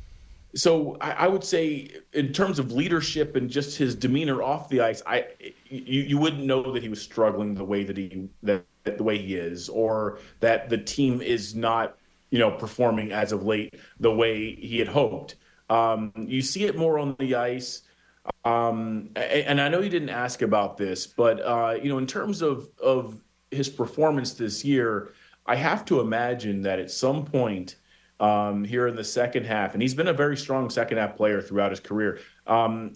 so I, I, would say, in terms of leadership and just his demeanor off the ice, I you, you wouldn't know that he was struggling the way that he that, the way he is, or that the team is not you know performing as of late the way he had hoped. Um, you see it more on the ice. Um, and I know you didn't ask about this, but uh, you know, in terms of of his performance this year, I have to imagine that at some point um, here in the second half, and he's been a very strong second half player throughout his career. Um,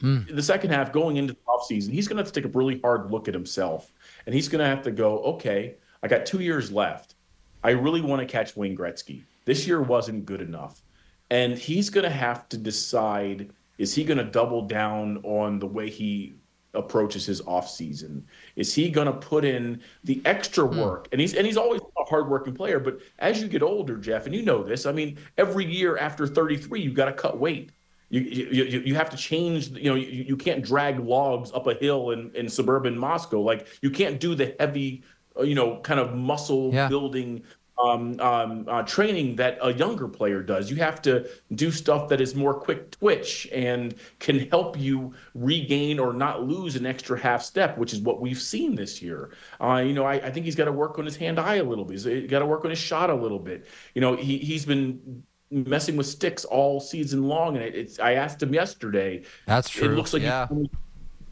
hmm. The second half, going into the offseason, he's going to have to take a really hard look at himself, and he's going to have to go, okay, I got two years left. I really want to catch Wayne Gretzky. This year wasn't good enough, and he's going to have to decide: is he going to double down on the way he approaches his off season? Is he going to put in the extra hmm. work? And he's and he's always a hardworking player, but as you get older, Jeff, and you know this, I mean, every year after 33, you've got to cut weight. You, you, you have to change, you know, you, you can't drag logs up a hill in, in suburban Moscow. Like you can't do the heavy, uh, you know, kind of muscle yeah. building um, um, uh, training that a younger player does. You have to do stuff that is more quick twitch and can help you regain or not lose an extra half step, which is what we've seen this year. Uh, you know, I, I, think he's got to work on his hand eye a little bit. He's got to work on his shot a little bit. You know, he, he's been messing with sticks all season long. And it, it's, I asked him yesterday. That's true. It looks like, yeah.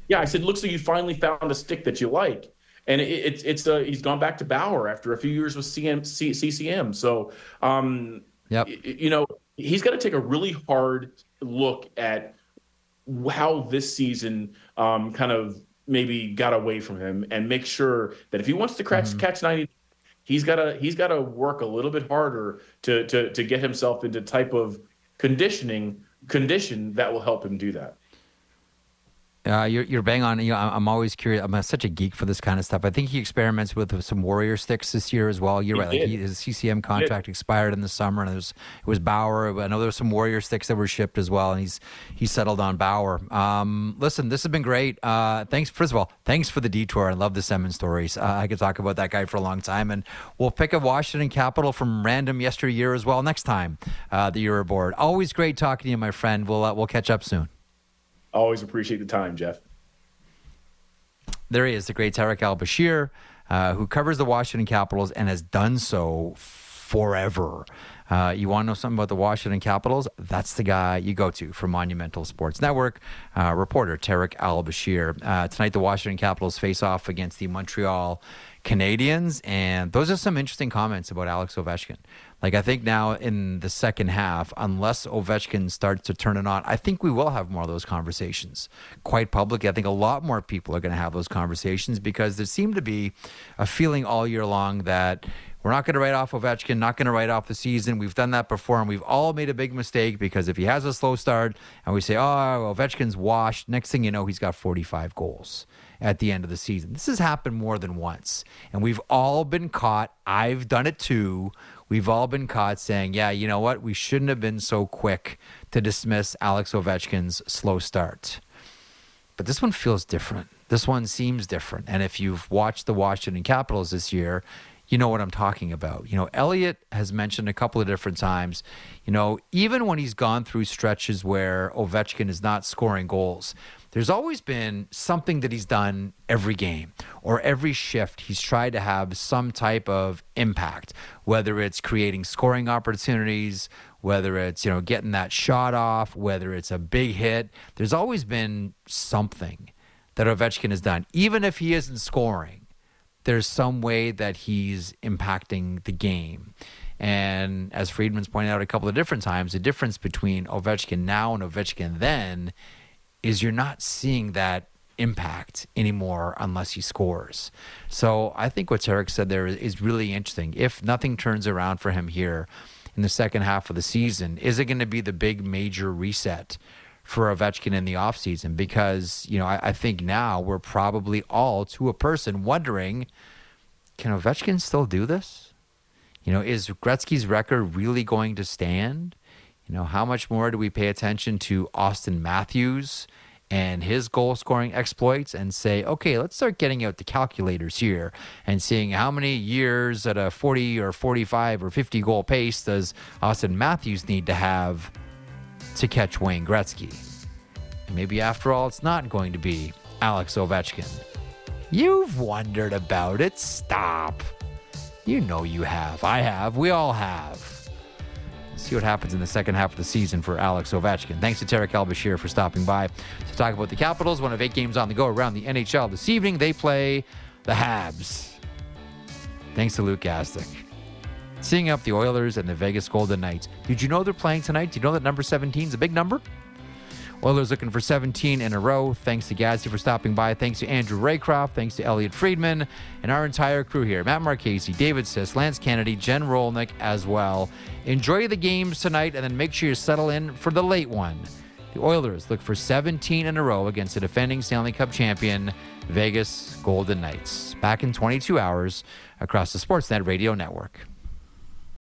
yeah, I said, looks like you finally found a stick that you like and it, it's it's uh, he's gone back to Bauer after a few years with CM, C, CCM. So, um, yep. you know, he's got to take a really hard look at how this season um, kind of maybe got away from him, and make sure that if he wants to catch mm-hmm. catch ninety. He's got to he's got to work a little bit harder to to to get himself into type of conditioning condition that will help him do that. Uh, you're, you're bang on. You know, I'm always curious. I'm such a geek for this kind of stuff. I think he experiments with some Warrior sticks this year as well. You're he right. Like he, his CCM contract expired in the summer, and it was it was Bauer. I know there was some Warrior sticks that were shipped as well, and he's he settled on Bauer. Um, listen, this has been great. Uh, thanks. First of all, thanks for the detour. I love the Semin stories. Uh, I could talk about that guy for a long time, and we'll pick a Washington Capital from random yesteryear as well next time uh, that you're aboard. Always great talking to you, my friend. We'll uh, we'll catch up soon. Always appreciate the time, Jeff. There he is, the great Tarik El-Bashir, uh, who covers the Washington Capitals and has done so forever. Uh, you want to know something about the Washington Capitals? That's the guy you go to for Monumental Sports Network. Uh, reporter Tarik El-Bashir. Uh, tonight, the Washington Capitals face off against the Montreal Canadiens, and those are some interesting comments about Alex Ovechkin. Like I think now in the second half, unless Ovechkin starts to turn it on, I think we will have more of those conversations quite publicly. I think a lot more people are going to have those conversations because there seemed to be a feeling all year long that we're not going to write off Ovechkin, not going to write off the season. We've done that before, and we've all made a big mistake because if he has a slow start and we say, oh, Ovechkin's washed, next thing you know, he's got 45 goals at the end of the season. This has happened more than once, and we've all been caught. I've done it too we've all been caught saying, yeah, you know what? We shouldn't have been so quick to dismiss Alex Ovechkin's slow start. But this one feels different. This one seems different. And if you've watched the Washington Capitals this year, you know what I'm talking about. You know, Elliotte has mentioned a couple of different times, you know, even when he's gone through stretches where Ovechkin is not scoring goals, there's always been something that he's done every game or every shift. He's tried to have some type of impact, whether it's creating scoring opportunities, whether it's, you know, getting that shot off, whether it's a big hit. There's always been something that Ovechkin has done, even if he isn't scoring. There's some way that he's impacting the game. And as Friedman's pointed out a couple of different times, the difference between Ovechkin now and Ovechkin then is you're not seeing that impact anymore unless he scores. So I think what Tarik said there is really interesting. If nothing turns around for him here in the second half of the season, is it going to be the big major reset for Ovechkin in the offseason? Because, you know, I, I think now we're probably all to a person wondering can Ovechkin still do this? You know, is Gretzky's record really going to stand? You know, how much more do we pay attention to Auston Matthews and his goal scoring exploits and say, okay, let's start getting out the calculators here and seeing how many years at a 40 or 45 or 50 goal pace does Auston Matthews need to have to catch Wayne Gretzky? And maybe after all, it's not going to be Alex Ovechkin. You've wondered about it. Stop. You know you have. I have. We all have see what happens in the second half of the season for Alex Ovechkin. Thanks to Tarik El-Bashir for stopping by to talk about the Capitals. One of eight games on the go around the NHL this evening. They play the Habs. Thanks to Luke Gazdic. Seeing up the Oilers and the Vegas Golden Knights. Did you know they're playing tonight? Do you know that number 17 is a big number? Oilers looking for 17 in a row. Thanks to Gazdic for stopping by. Thanks to Andrew Raycroft. Thanks to Elliotte Friedman and our entire crew here. Matt Marchese, David Siss, Lance Kennedy, Jen Rolnick as well. Enjoy the games tonight and then make sure you settle in for the late one. The Oilers look for 17 in a row against the defending Stanley Cup champion, Vegas Golden Knights. Back in 22 hours across the Sportsnet Radio Network.